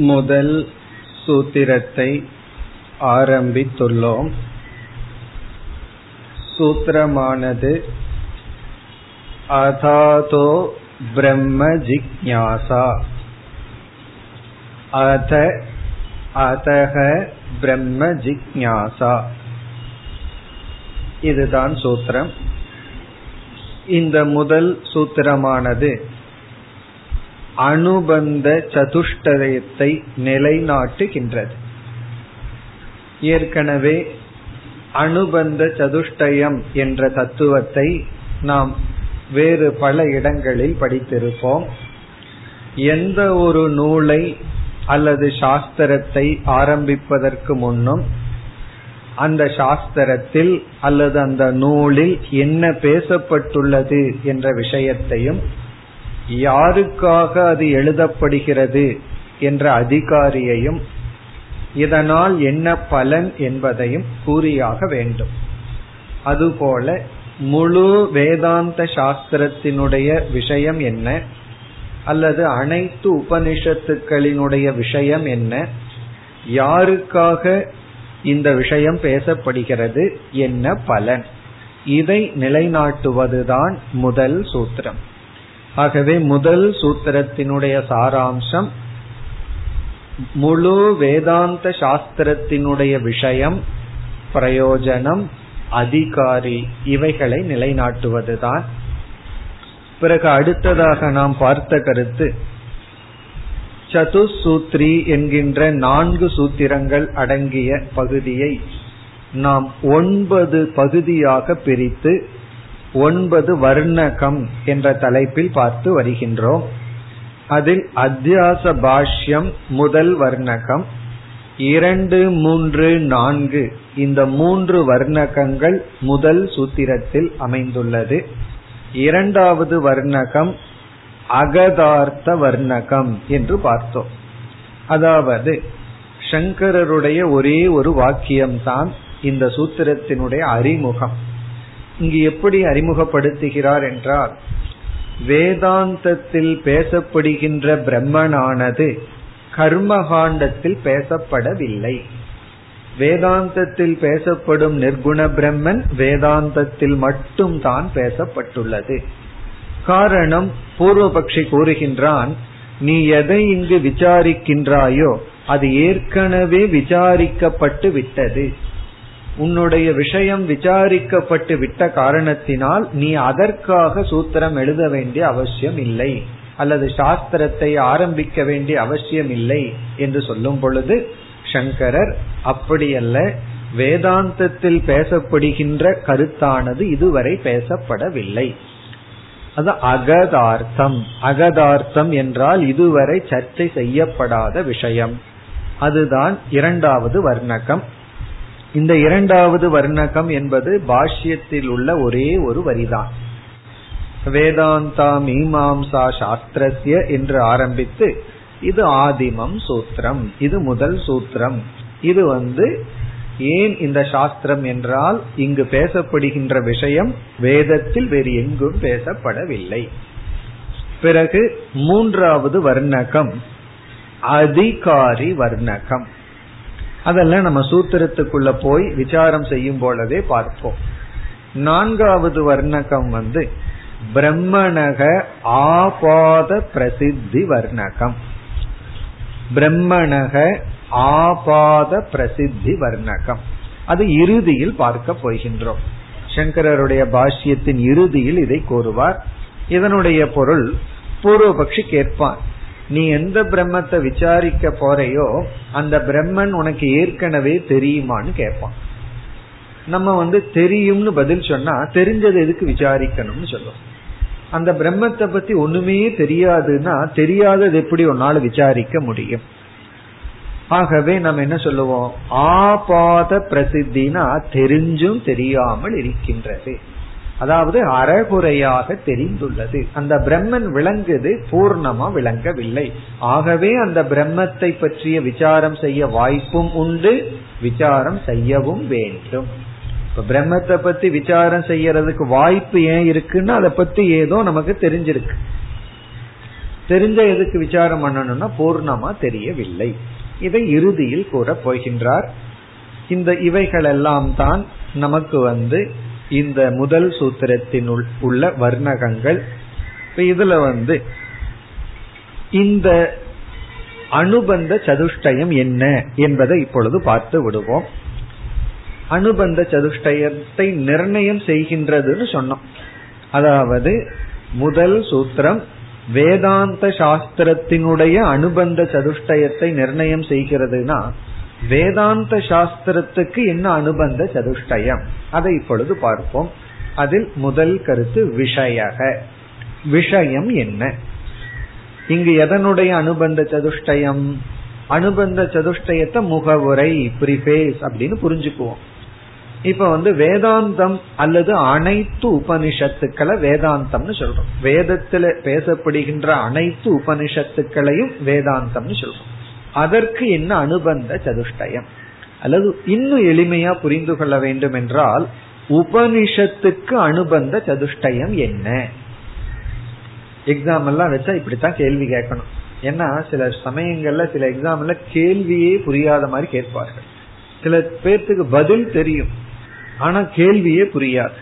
முதல் சூத்திரத்தை ஆரம்பித்துள்ளோம். சூத்திரமானது அதாதோ பிரம்ம ஜிக்ஞாசா அத அதக பிரம்ம ஜிக்ஞாசா. இதுதான் சூத்திரம். இந்த முதல் சூத்திரமானது அனுபந்த சதுஷ்டயத்தை நிலைநாட்டுகின்றது. ஏற்கனவே அனுபந்த சதுஷ்டயம் என்ற தத்துவத்தை நாம் வேறு பல இடங்களில் படித்திருப்போம். எந்த ஒரு நூலை அல்லது சாஸ்திரத்தை ஆரம்பிப்பதற்கு முன்னும் அந்த சாஸ்திரத்தில் அல்லது அந்த நூலில் என்ன பேசப்பட்டுள்ளது என்ற விஷயத்தையும் யாருக்காக அது எழுதப்படுகிறது என்ற அதிகாரியையும் இதனால் என்ன பலன் என்பதையும் கூறியாக வேண்டும். அதுபோல முழு வேதாந்த சாஸ்திரத்தினுடைய விஷயம் என்ன அல்லது அனைத்து உபனிஷத்துக்களினுடைய விஷயம் என்ன யாருக்காக இந்த விஷயம் பேசப்படுகிறது என்ன பலன் இதை நிலைநாட்டுவதுதான் முதல் சூத்திரம். ஆகவே முதல் சூத்திரத்தினுடைய சாராம்சம் முழு வேதாந்த சாஸ்திரத்தினுடைய விஷயம் பிரயோஜனம் அதிகாரி இவைகளை நிலைநாட்டுவதுதான். பிறகு அடுத்ததாக நாம் பார்த்த கருத்து சதுசூத்ரி என்கின்ற நான்கு சூத்திரங்கள் அடங்கிய பகுதியை நாம் ஒன்பது பகுதியாக பிரித்து ஒன்பது வர்ணகம் என்ற தலைப்பில் பார்த்து வருகின்றோம். அதில் அத்தியாச பாஷ்யம் முதல் வர்ணகம் இரண்டு மூன்று நான்கு இந்த மூன்று வர்ணகங்கள் முதல் சூத்திரத்தில் அமைந்துள்ளது. இரண்டாவது வர்ணகம் அகதார்த்த வர்ணகம் என்று பார்த்தோம். அதாவது சங்கரருடைய ஒரே ஒரு வாக்கியம்தான் இந்த சூத்திரத்தினுடைய அறிமுகம். இங்கு எப்படி அறிமுகப்படுத்துகிறார் என்றால் வேதாந்தத்தில் பேசப்படுகின்ற பிரம்மனானது கர்மகாண்டத்தில் பேசப்படவில்லை. வேதாந்தத்தில் பேசப்படும் நிர்குண பிரம்மன் வேதாந்தத்தில் மட்டும் தான் பேசப்பட்டுள்ளது. காரணம் பூர்வபக்ஷி கூறுகின்றான் நீ எதை இங்கு விசாரிக்கின்றாயோ அது ஏற்கனவே விசாரிக்கப்பட்டு விட்டது. உன்னுடைய விஷயம் விசாரிக்கப்பட்டு விட்ட காரணத்தினால் நீ அதற்காக சூத்திரம் எழுத வேண்டிய அவசியம் இல்லை அல்லது சாஸ்திரத்தை ஆரம்பிக்க வேண்டிய அவசியம் இல்லை என்று சொல்லும் பொழுது சங்கரர் அப்படியல்ல வேதாந்தத்தில் பேசப்படுகின்ற கருத்தானது இதுவரை பேசப்படவில்லை. அது அகதார்த்தம். அகதார்த்தம் என்றால் இதுவரை சர்ச்சை செய்யப்படாத விஷயம். அதுதான் இரண்டாவது வர்ணகம். இந்த இரண்டாவது வர்ணகம் என்பது பாஷ்யத்தில் உள்ள ஒரே ஒரு வரிதான். வேதாந்தா மீமாம்சா சாஸ்திரஸ்ய என்று ஆரம்பித்து இது ஆதிமம் சூத்திரம் இது முதல் சூத்திரம். இது வந்து ஏன் இந்த சாஸ்திரம் என்றால் இங்கு பேசப்படுகின்ற விஷயம் வேதத்தில் வேறு எங்கும் பேசப்படவில்லை. பிறகு மூன்றாவது வர்ணகம் அதிகாரி வர்ணகம். அதெல்லாம் நம்ம சூத்திரத்துக்குள்ள போய் விசாரம் செய்யும் போலவே பார்ப்போம். நான்காவது வர்ணகம் வந்து பிரம்மணக ஆபாத பிரசித்தி வர்ணகம். பிரம்மணக ஆபாத பிரசித்தி வர்ணகம். அது இறுதியில் பார்க்க போகின்றோம். சங்கரருடைய பாஷ்யத்தின் இறுதியில் இதை கூறுவார். இதனுடைய பொருள் பூர்வபக்ஷி கேட்பான். நீ எந்த பிரம்மத்தை விசாரிக்க போறையோ அந்த பிரம்மன் உனக்கு ஏற்கனவே தெரியுமான்னு கேட்பான். நம்ம வந்து தெரியும்னு பதில் சொன்னா தெரிஞ்சது எதுக்கு விசாரிக்கணும்னு சொல்லுவோம். அந்த பிரம்மத்தை பத்தி ஒண்ணுமே தெரியாதுன்னா தெரியாதது எப்படி உன்னால விசாரிக்க முடியும்? ஆகவே நம்ம என்ன சொல்லுவோம்? ஆபாத பிரசித்தினா தெரிஞ்சும் தெரியாமல் இருக்கின்றது. அதாவது அறகுறையாக தெரிந்துள்ளது. அந்த பிரம்மன் விளங்குது பூர்ணமா விளங்கவில்லை. ஆகவே அந்த பிரம்மத்தை பற்றிய விசாரம் செய்ய வாய்ப்பும் உண்டு விசாரம் செய்யவும் வேண்டும். இப்ப பிரம்மத்தை பத்தி விசாரம் செய்யறதுக்கு வாய்ப்பு ஏன் இருக்குன்னா அதை பத்தி ஏதோ நமக்கு தெரிஞ்சிருக்கு. தெரிஞ்ச எதுக்கு விசாரம் பண்ணணும்னா பூர்ணமா தெரியவில்லை. இதை இறுதியில் கூற போகின்றார். இந்த இவைகள் எல்லாம் தான் நமக்கு வந்து இந்த முதல் சூத்திரத்தினுள் உள்ள வர்ணகங்கள். இதுல வந்து இந்த அனுபந்த சதுஷ்டயம் என்ன என்பதை இப்பொழுது பார்த்து விடுவோம். அனுபந்த சதுஷ்டயத்தை நிர்ணயம் செய்கின்றதுன்னு சொன்னோம். அதாவது முதல் சூத்திரம் வேதாந்த சாஸ்திரத்தினுடைய அனுபந்த சதுஷ்டயத்தை நிர்ணயம் செய்கிறதுனா வேதாந்த சாஸ்திரத்துக்கு என்ன அனுபந்த சதுஷ்டயம்? அதை இப்பொழுது பார்ப்போம். அதில் முதல் கருத்து விஷயக. விஷயம் என்ன? இங்கு எதனுடைய அனுபந்த சதுஷ்டயம்? அனுபந்த சதுஷ்டயத்தை முகவுரை பிரிபேஸ் அப்படின்னு புரிஞ்சுக்குவோம். இப்ப வந்து வேதாந்தம் அல்லது அனைத்து உபனிஷத்துக்களை வேதாந்தம்னு சொல்றோம். வேதத்துல பேசப்படுகின்ற அனைத்து உபனிஷத்துக்களையும் வேதாந்தம்னு சொல்றோம். அதற்கு என்ன அனுபந்த சதுஷ்டயம்? அல்லது இன்னும் எளிமையா புரிந்து கொள்ள வேண்டும் என்றால் உபனிஷத்துக்கு அனுபந்த சதுஷ்டயம் என்ன? எக்ஸாம் எல்லாம் வச்சா இப்படித்தான் கேள்வி கேட்கணும். ஏன்னா சில சமயங்கள்ல சில எக்ஸாம்ல கேள்வியே புரியாத மாதிரி கேட்பார்கள். சில பேர்த்துக்கு பதில் தெரியும் ஆனா கேள்வியே புரியாது.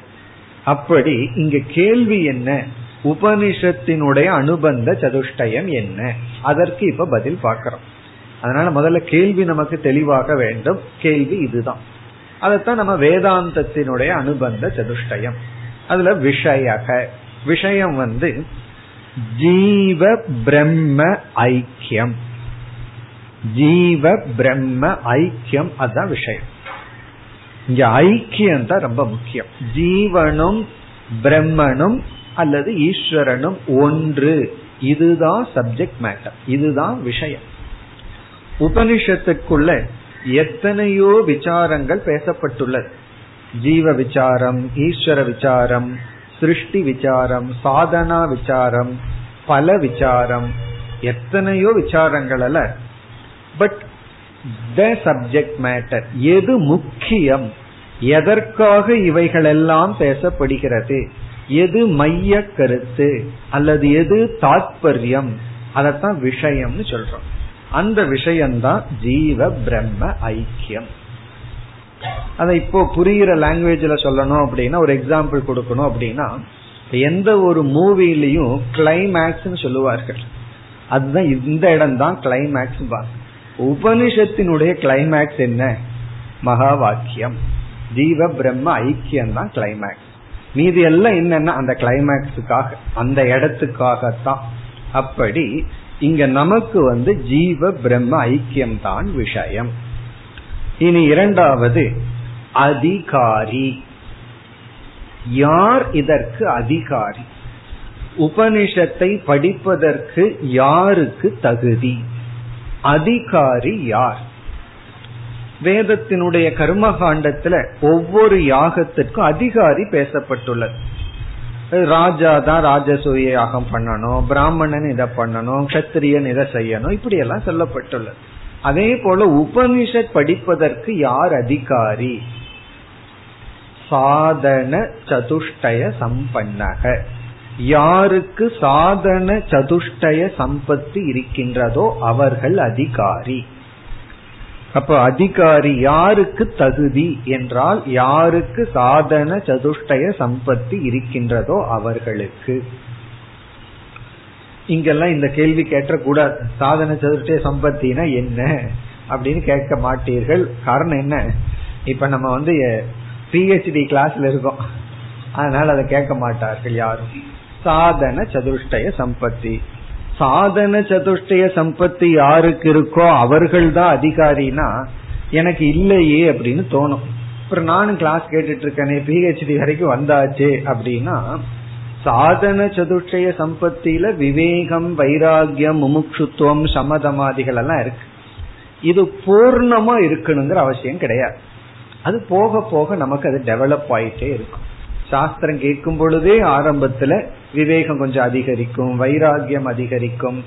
அப்படி இங்க கேள்வி என்ன? உபனிஷத்தினுடைய அனுபந்த சதுஷ்டயம் என்ன? அதற்கு இப்ப பதில் பார்க்கிறோம். அதனால முதல்ல கேள்வி நமக்கு தெளிவாக வேண்டும். கேள்வி இதுதான். அதைத்தான் நம்ம வேதாந்தத்தினுடைய அனுபந்த சதுஷ்டயம். அதுல விஷயக. விஷயம் வந்து ஜீவ பிரம்ம ஐக்கியம். ஜீவ பிரம்ம ஐக்கியம் அதுதான் விஷயம். இங்க ஐக்கியம் தான் ரொம்ப முக்கியம். ஜீவனும் பிரம்மனும் அல்லது ஈஸ்வரனும் ஒன்று. இதுதான் சப்ஜெக்ட் மேட்டர் இதுதான் விஷயம். உபனிஷத்துக்குள்ள எத்தனையோ விசாரங்கள் பேசப்பட்டுள்ளது. ஜீவ விசாரம் ஈஸ்வர விசாரம் சிருஷ்டி விசாரம் சாதனா விசாரம் பல விசாரம் எத்தனையோ விசாரங்கள் அல்ல. பட் த சப்ஜெக்ட் மேட்டர் எது முக்கியம் எதற்காக இவைகளெல்லாம் பேசப்படுகிறது எது மைய கருத்து அல்லது எது தாத்பரியம் அதத்தான் விஷயம்னு சொல்றோம். அந்த விஷயம்தான் ஜீவ பிரம்ம ஐக்கியம். அதை இப்போ புரிகிற லாங்குவேஜ்ல சொல்லணும் அப்படின்னா ஒரு எக்ஸாம்பிள் கொடுக்கணும் அப்படின்னா எந்த ஒரு மூவிலையும் கிளைமேக்ஸ் சொல்லுவார்கள். அதுதான் இந்த இடம் தான் கிளைமேக்ஸ் உபனிஷத்தினுடைய கிளைமேக்ஸ் என்ன? மகா வாக்கியம் ஜீவ பிரம்ம ஐக்கியம் தான் கிளைமேக்ஸ் மீதி எல்லாம் என்னன்னா அந்த கிளைமேக்ஸுக்காக அந்த இடத்துக்காகத்தான். அப்படி இங்க நமக்கு வந்து ஜீவ பிரம்ம ஐக்கியம் தான் விஷயம். இனி இரண்டாவது அதிகாரி. யார் இதற்கு அதிகாரி? உபனிஷத்தை படிப்பதற்கு யாருக்கு தகுதி? அதிகாரி யார்? வேதத்தினுடைய கர்மகாண்டத்துல ஒவ்வொரு யாகத்திற்கும் அதிகாரி பேசப்பட்டுள்ளது. ராஜா தான் ராஜசூய யாகம் பண்ணணும் பிராமணன் இதை பண்ணணும் கத்திரியன் இதை செய்யணும் இப்படி எல்லாம் சொல்லப்பட்டுள்ளது. அதே போல உபனிஷத் படிப்பதற்கு யார் அதிகாரி? சாதன சதுஷ்டய சம்பன்னக. யாருக்கு சாதன சதுஷ்டய சம்பத்து இருக்கின்றதோ அவர்கள் அதிகாரி. அப்ப அதிகாரி யாருக்கு தகுதி என்றால் யாருக்கு சாதன சதுஷ்டய சம்பத்தி இருக்கின்றதோ அவர்களுக்கு. இங்கெல்லாம் இந்த கேள்வி கேட்டக்கூடாது. சாதன சதுஷ்டய சம்பத்தினா என்ன அப்படின்னு கேட்க மாட்டீர்கள். காரணம் என்ன? இப்ப நம்ம வந்து பிஹெச்டி கிளாஸ்ல இருக்கோம். அதனால அதை கேட்க மாட்டார்கள் யாரும். சாதன சதுஷ்டய சம்பத்தி. சாதன சதுஷ்டய சம்பத்தி யாருக்கு இருக்கோ அவர்கள் தான் அதிகாரினா எனக்கு இல்லையே அப்படின்னு தோணும். அப்புறம் நானும் கிளாஸ் கேட்டுட்டு இருக்கேனே பிஹெச்டி வரைக்கும் வந்தாச்சு அப்படின்னா சாதன சதுஷ்டய சம்பத்தியில விவேகம் வைராகியம் முமுட்சுத்துவம் சமதமாதிகள் எல்லாம் இருக்கு. இது பூர்ணமா இருக்கணுங்கிற அவசியம் கிடையாது. அது போக போக நமக்கு அது டெவலப் ஆயிட்டே இருக்கும். சாஸ்திரம் கேட்கும் பொழுதே ஆரம்பத்துல விவேகம் கொஞ்சம் அதிகரிக்கும் வைராகியம் அதிகரிக்கும்.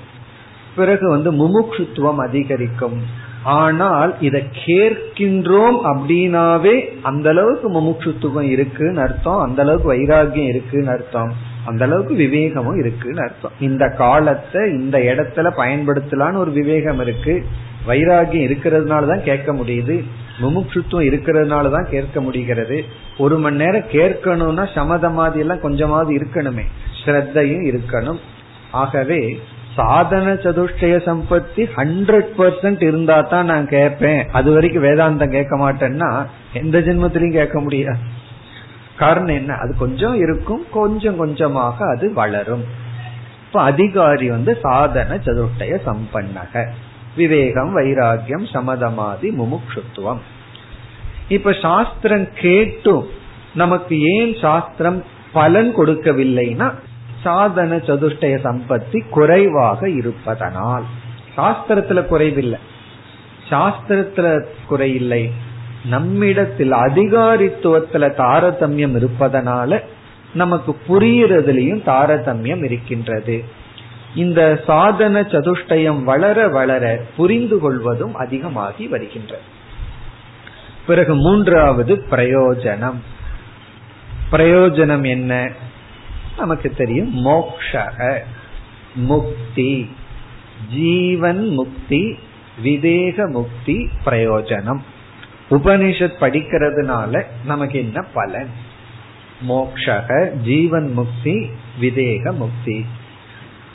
பிறகு வந்து முமுட்சுத்துவம் அதிகரிக்கும். ஆனால் இதை கேட்கின்றோம் அப்படின்னாவே அந்த அளவுக்கு முமுட்சுத்துவம் இருக்குன்னு அர்த்தம் அந்த அளவுக்கு வைராகியம் இருக்குன்னு அர்த்தம் அந்த அளவுக்கு விவேகமும் இருக்குன்னு அர்த்தம். இந்த காலத்தை இந்த இடத்துல பயன்படுத்தலான்னு ஒரு விவேகம் இருக்கு. வைராகியம் இருக்கிறதுனால தான் கேட்க முடியுது. முமுட்சுத்துவம் இருக்கிறதுனால தான் கேட்க முடிகிறது. ஒரு மணி நேரம் கேட்கணும்னா சமதமாதி எல்லாம் கொஞ்சமாவது இருக்கணுமே. ஸ்ரத்தையும் இருக்கணும். ஆகவே சாதன சதுஷ்டய சம்பத்தி ஹண்ட்ரட் பர்சன்ட் இருந்தா தான் நான் கேட்பேன். அது வரைக்கும் வேதாந்தம் கேட்க மாட்டேன்னா எந்த ஜென்மத்திலையும் கேட்க முடியாது. காரணம் என்ன? அது கொஞ்சம் இருக்கும் கொஞ்சம் கொஞ்சமாக அது வளரும். இப்ப அதிகாரி வந்து சாதன சதுஷ்டய சம்பன்னக. விவேகம் வைராகியம் சமதமாதி முமுட்சுத்துவம் இப்ப சாஸ்திரம் கேட்டும் நமக்கு ஏன் சாஸ்திரம் பலன் கொடுக்கவில்லைன்னா சாதன சதுஷ்டய சம்பத்தி குறைவாக இருப்பதனால். சாஸ்திரத்துல குறைவில்லை. சாஸ்திரத்துல குறையில்லை. நம்மிடத்தில் அதிகாரித்துவத்துல தாரதமியம் இருப்பதனால நமக்கு புரியறதுலயும் தாரதமியம் இருக்கின்றது. இந்த சாதன சதுஷ்டயம் வளர வளர புரிந்து கொள்வதும் அதிகமாகி வருகின்றது. பிறகு மூன்றாவது பிரயோஜனம். பிரயோஜனம் என்ன? நமக்கு தெரியும் மோக்ஷக முக்தி ஜீவன் முக்தி விதேக முக்தி பிரயோஜனம். உபனிஷத் படிக்கிறதுனால நமக்கு என்ன பலன்? மோக்ஷக ஜீவன் முக்தி விதேக முக்தி.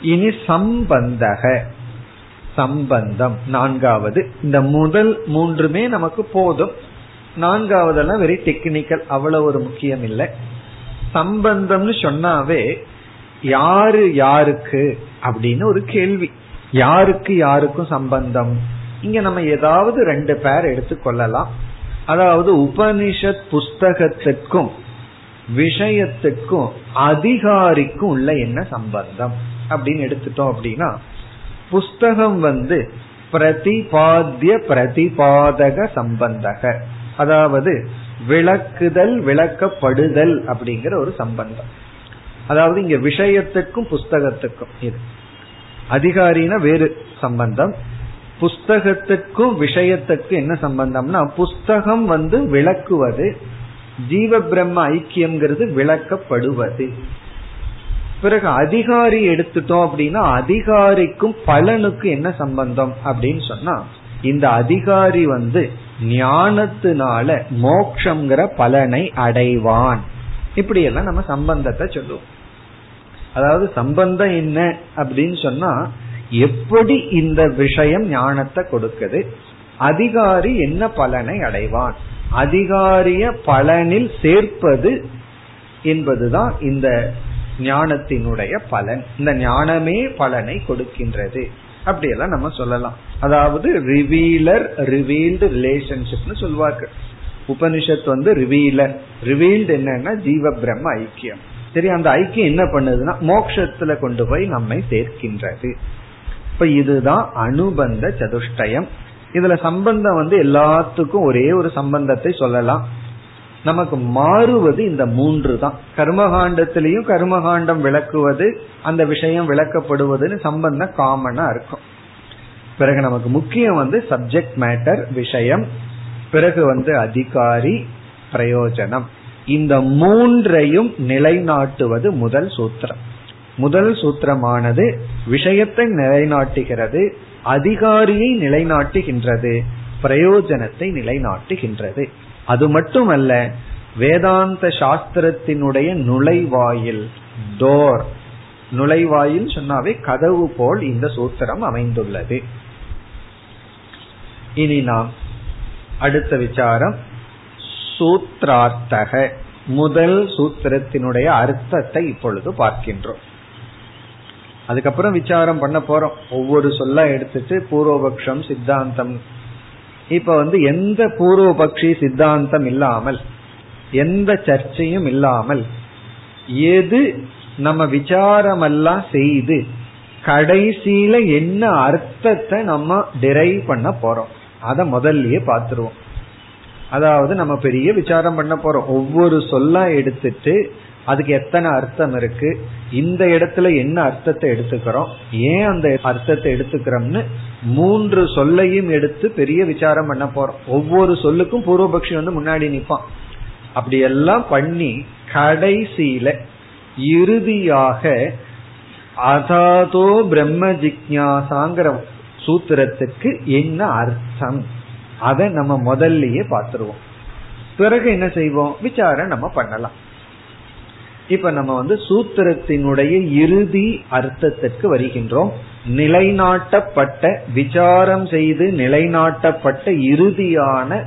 இனி சம்பந்தக. சம்பந்தம். நான்காவது இந்த முதல் மூன்றுமே நமக்கு போதும். நான்காவதெல்லாம் வெரி டெக்னிக்கல் அவ்வளவு ஒரு முக்கியம் இல்லை. சம்பந்தம்னு சொன்னாவே யாரு யாருக்கு அப்படின்னு ஒரு கேள்வி. யாருக்கு யாருக்கும் சம்பந்தம்? இங்க நம்ம ஏதாவது ரெண்டு பேர் எடுத்துக்கொள்ளலாம் அதாவது உபனிஷத் புஸ்தகத்துக்கும் விஷயத்துக்கும் அதிகாரிக்கும் உள்ள என்ன சம்பந்தம்? அப்படின்னு எடுத்துட்டோம் அப்படின்னா புஸ்தகம் வந்து பிரதிபாத்திய பிரதிபாதக சம்பந்தக. அதாவது விளக்குதல் விளக்கப்படுதல் அப்படிங்கிற ஒரு சம்பந்தம். அதாவது இங்க விஷயத்துக்கும் புஸ்தகத்துக்கும் இது. அதிகாரினா வேறு சம்பந்தம். புஸ்தகத்துக்கும் விஷயத்துக்கும் என்ன சம்பந்தம்னா புஸ்தகம் வந்து விளக்குவது ஜீவ பிரம்ம ஐக்கியம்ங்கிறது விளக்கப்படுவது. பிறகு அதிகாரி எடுத்துட்டோம் அப்படின்னா அதிகாரிக்கும் பலனுக்கு என்ன சம்பந்தம் அப்படின்னு சொன்னா இந்த அதிகாரி வந்து ஞானத்தினால மோக்ஷங்கிற பலனை அடைவான். இப்படி எல்லாம் நம்ம சம்பந்தத்தை சொல்லுவோம். அதாவது சம்பந்தம் என்ன அப்படின்னு சொன்னா எப்படி இந்த விஷயம் ஞானத்தை கொடுக்குது அதிகாரி என்ன பலனை அடைவான் அதிகாரிய பலனில் சேர்ப்பது என்பதுதான் இந்த ஞானத்தினுடைய பலன். இந்த ஞானமே பலனை கொடுக்கின்றது. அப்படியெல்லாம் நம்ம சொல்லலாம். அதாவது ரிவீலர் ரிவீல்டு ரிலேஷன்ஷிப்னு சொல்வார்கள். உபனிஷத் வந்து ரிவீலர் ரிவீல்டு என்னன்னா ஜீவ பிரம்ம ஐக்கியம். சரி அந்த ஐக்கியம் என்ன பண்ணுதுன்னா மோக்ஷத்துல கொண்டு போய் நம்மை சேர்க்கின்றது. இப்ப இதுதான் அனுபந்த சதுஷ்டயம். இதுல சம்பந்தம் வந்து எல்லாத்துக்கும் ஒரே ஒரு சம்பந்தத்தை சொல்லலாம். நமக்கு மாறுவது இந்த மூன்று தான் கர்மகாண்டத்திலையும் கர்மகாண்டம் விளக்குவது அந்த விஷயம் விளக்கப்படுவதுன்னு சம்பந்தம் காமனா இருக்கும். பிறகு நமக்கு முக்கியம் வந்து சப்ஜெக்ட் மேட்டர் விஷயம் பிறகு வந்து அதிகாரி பிரயோஜனம். இந்த மூன்றையும் நிலைநாட்டுவது முதல் சூத்திரம். முதல் சூத்திரமானது விஷயத்தை நிலைநாட்டுகிறது அதிகாரியை நிலைநாட்டுகின்றது பிரயோஜனத்தை நிலைநாட்டுகின்றது. அது மட்டுமல்ல வேதாந்த சாஸ்திரத்தினுடைய நுழைவாயில் டோர் நுழைவாயில் சொன்னாவே கதவு போல் இந்த சூத்திரம் அமைந்துள்ளது. இனி நாம் அடுத்த விசாரம் சூத்ரார்த்தக. முதல் சூத்திரத்தினுடைய அர்த்தத்தை இப்பொழுது பார்க்கின்றோம். அதுக்கப்புறம் விசாரம் பண்ண போறோம். ஒவ்வொரு சொல்ல எடுத்துட்டு பூர்வபக்ஷம் சித்தாந்தம் இப்ப வந்து எந்த பூர்வபக்ஷி சித்தாந்தம் இல்லாமல் எந்த சர்ச்சையும் இல்லாமல் எது நம்ம விசாரமெல்லாம் செய்து கடைசியில என்ன அர்த்தத்தை நம்ம டிரைவ் பண்ண போறோம். அத முதல்லயே பாத்துருவோம் அதாவது நம்ம பெரிய விசாரம் பண்ண போறோம். ஒவ்வொரு சொல்லா எடுத்துட்டு அதுக்கு எத்தனை அர்த்தம் இருக்கு இந்த இடத்துல என்ன அர்த்தத்தை எடுத்துக்கிறோம் ஏன் அந்த அர்த்தத்தை எடுத்துக்கிறோம்னு மூன்று சொல்லையும் எடுத்து பெரிய விசாரம் பண்ண போறோம். ஒவ்வொரு சொல்லுக்கும் பூர்வபக்ஷி வந்து முன்னாடி நிற்பான் அப்படி எல்லாம் பண்ணி கடைசியில இறுதியாக அதாதோ பிரம்ம ஜிக்யாசாங்கிற சூத்திரத்துக்கு என்ன அர்த்தம்? அதை நம்ம முதல்லயே பார்த்துருவோம். பிறகு என்ன செய்வோம்? விசாரம் நம்ம பண்ணலாம். இப்ப நம்ம வந்து சூத்திரத்தினுடைய இறுதி அர்த்தத்திற்கு வருகின்றோம். நிலைநாட்டப்பட்ட விசாரம் செய்து நிலைநாட்டப்பட்ட இறுதியான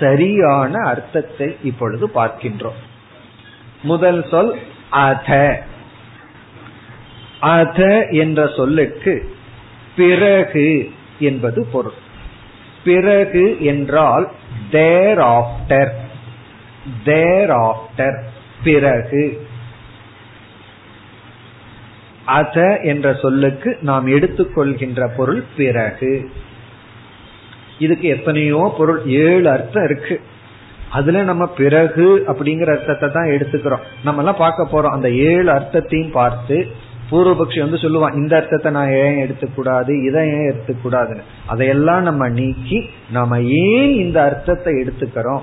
சரியான அர்த்தத்தை இப்பொழுது பார்க்கின்றோம். முதல் சொல் அத. அத என்ற சொல்லுக்கு பிறகு என்பது பொருள். பிறகு என்றால் தேர் ஆஃப்டர் தேர் ஆஃப்டர் பிறகு. அத என்ற சொல்லுக்கு நாம் எடுத்துக்கொள்கின்ற பொருள் பிறகு. இதுக்கு எத்தனையோ பொருள் ஏழு அர்த்தம் இருக்கு. அதுல நம்ம பிறகு அப்படிங்கிற அர்த்தத்தை தான் எடுத்துக்கிறோம். நம்ம எல்லாம் பார்க்க போறோம். அந்த ஏழு அர்த்தத்தையும் பார்த்து பூர்வபக்ஷி வந்து சொல்லுவான் இந்த அர்த்தத்தை நான் ஏன் எடுத்துக்கூடாது இதை ஏன் எடுத்துக்கூடாதுன்னு. அதையெல்லாம் நம்ம நீக்கி நாம ஏன் இந்த அர்த்தத்தை எடுத்துக்கிறோம்?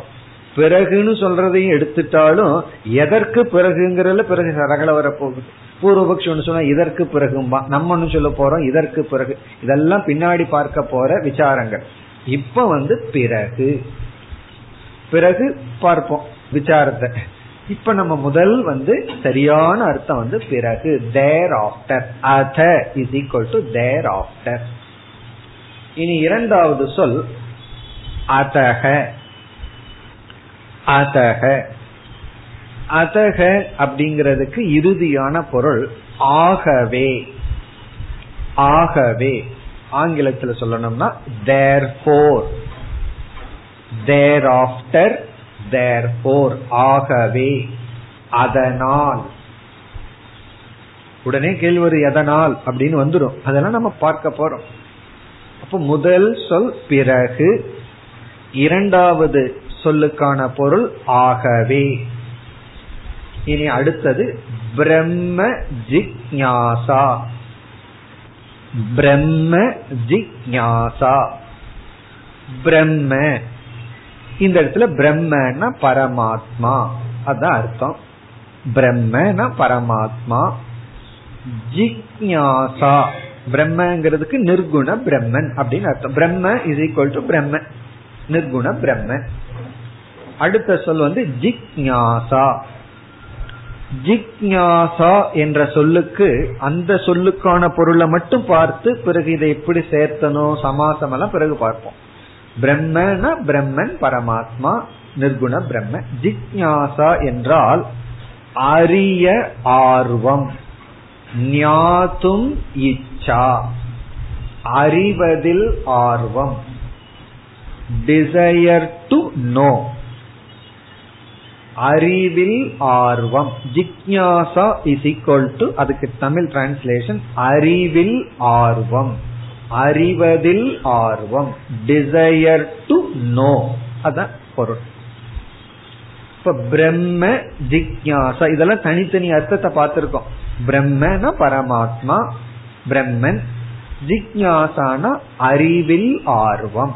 பிறகுன்னு சொல்றதையும் எடுத்துட்டாலும் எதற்கு பிறகுங்கிறதுல பிறகு ரகல வரப்போகுது. பூர்வபக்ஷி ஒன்று சொன்னா இதற்கு பிறகும்பா. நம்ம ஒண்ணு சொல்ல போறோம் இதற்கு பிறகு. இதெல்லாம் பின்னாடி பார்க்க போற விசாரங்கள். இப்ப வந்து பிறகு. பிறகு பார்ப்போம் விசாரத்தை. இப்ப நம்ம முதல் வந்து சரியான அர்த்தம் வந்து பிறகு தேர் ஆஃப்டர் அத is equal to thereafter இனி இரண்டாவது சொல் அதக அதக. அதக அப்படிங்கிறதுக்கு இறுதியான பொருள் ஆகவே. ஆகவே. ஆங்கிலத்தில் சொல்லணும்னா therefore thereafter therefore ஆகவே. அதனால். உடனே கேள்வி எதனால்? அப்படின்னு வந்துடும் அதெல்லாம் நம்ம பார்க்க போறோம். அப்ப முதல் சொல் பிறகு. இரண்டாவது சொல்லுக்கான பொருள் ஆகவே. இனி அடுத்தது பிரம்ம ஜிக்ஞாசா. பிரம்ம ஜிக்ஞாசா. பிரம்ம. இந்த இடத்துல பிரம்மன்னா பரமாத்மா. அதான் அர்த்தம். பிரம்மனா பரமாத்மா. ஜிக்ஞாசா. பிரம்மங்கிறதுக்கு நிர்குண பிரம்மன் அப்படின்னு அர்த்தம். பிரம்ம இஸ் ஈக்வல் டு பிரம்ம. நிர்குண பிரம்மன். அடுத்த சொல் வந்து ஜிக்ஞாசா. ஜிக்ஞாசா என்ற சொல்லுக்கு அந்த சொல்லுக்கான பொருளை மட்டும் பார்த்து பிறகு இதை எப்படி சேர்த்தனும் சமாசம் எல்லாம் பிறகு பார்ப்போம். பிரம்மனா பிரம்மன் பரமாத்மா நிர்குண பிரம்ம ஜிக்ஞாசா என்றால் அரிய ஆர்வம் ஞாத்தும் இச்சா அறிவதில் ஆர்வம் டிசையர் டு நோ அறிவில் ஆர்வம். ஜிக்யாசா இஸ் ஈக்வல் டு அதுக்கு தமிழ் டிரான்ஸ்லேஷன் அறிவில் ஆர்வம். அறிவதில் ஆர்வம். டிசையர் டு நோ அதான் பொருள். இப்ப பிரம்ம ஜிக்யாசா இதெல்லாம் தனித்தனி அர்த்தத்தை பார்த்திருக்கோம். பிரம்மன பரமாத்மா பிரம்மன் ஜிக்யாசான அறிவில் ஆர்வம்.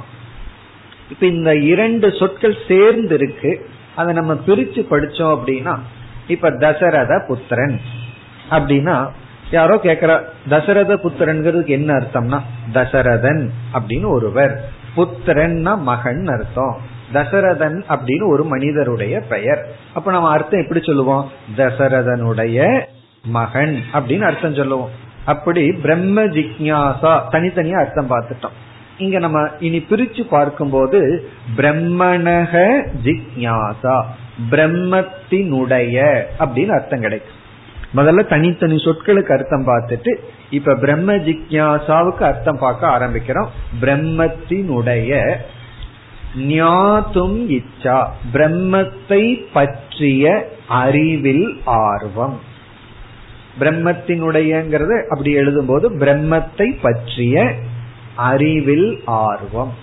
இப்ப இந்த இரண்டு சொற்கள் சேர்ந்து இருக்கு. அதை நம்ம பிரிச்சு படிச்சோம் அப்படின்னா இப்ப தசரத புத்திரன். அப்படின்னா யாரோ கேக்குற தசரத புத்திரன்கிறதுக்கு என்ன அர்த்தம்னா தசரதன் அப்படின்னு ஒருவர். புத்திரன்னா மகன் அர்த்தம். தசரதன் அப்படின்னு ஒரு மனிதருடைய பெயர். அப்ப நம்ம அர்த்தம் எப்படி சொல்லுவோம்? தசரதனுடைய மகன் அப்படின்னு அர்த்தம் சொல்லுவோம். அப்படி பிரம்ம ஜிக்யாசா தனித்தனியா அர்த்தம் பார்த்துட்டோம். இங்க நம்ம இனி பிரிச்சு பார்க்கும்போது பிரம்மணக ஜிக்யாசா பிரம்மத்தினுடைய அப்படின்னு அர்த்தம் கிடைக்கும். முதல்ல தனித்தனி சொற்களுக்கு அர்த்தம் பார்த்துட்டு இப்ப பிரம்ம ஜிக்யாசாவுக்கு அர்த்தம் பார்க்க ஆரம்பிக்கிறோம். பிரம்மத்தினுடைய ஞாத்தும் இச்சா பிரம்மத்தை பற்றிய அறிவில் ஆர்வம். பிரம்மத்தினுடையங்கிறது அப்படி எழுதும்போது பிரம்மத்தை பற்றிய அறிவில் ஆர்வம்.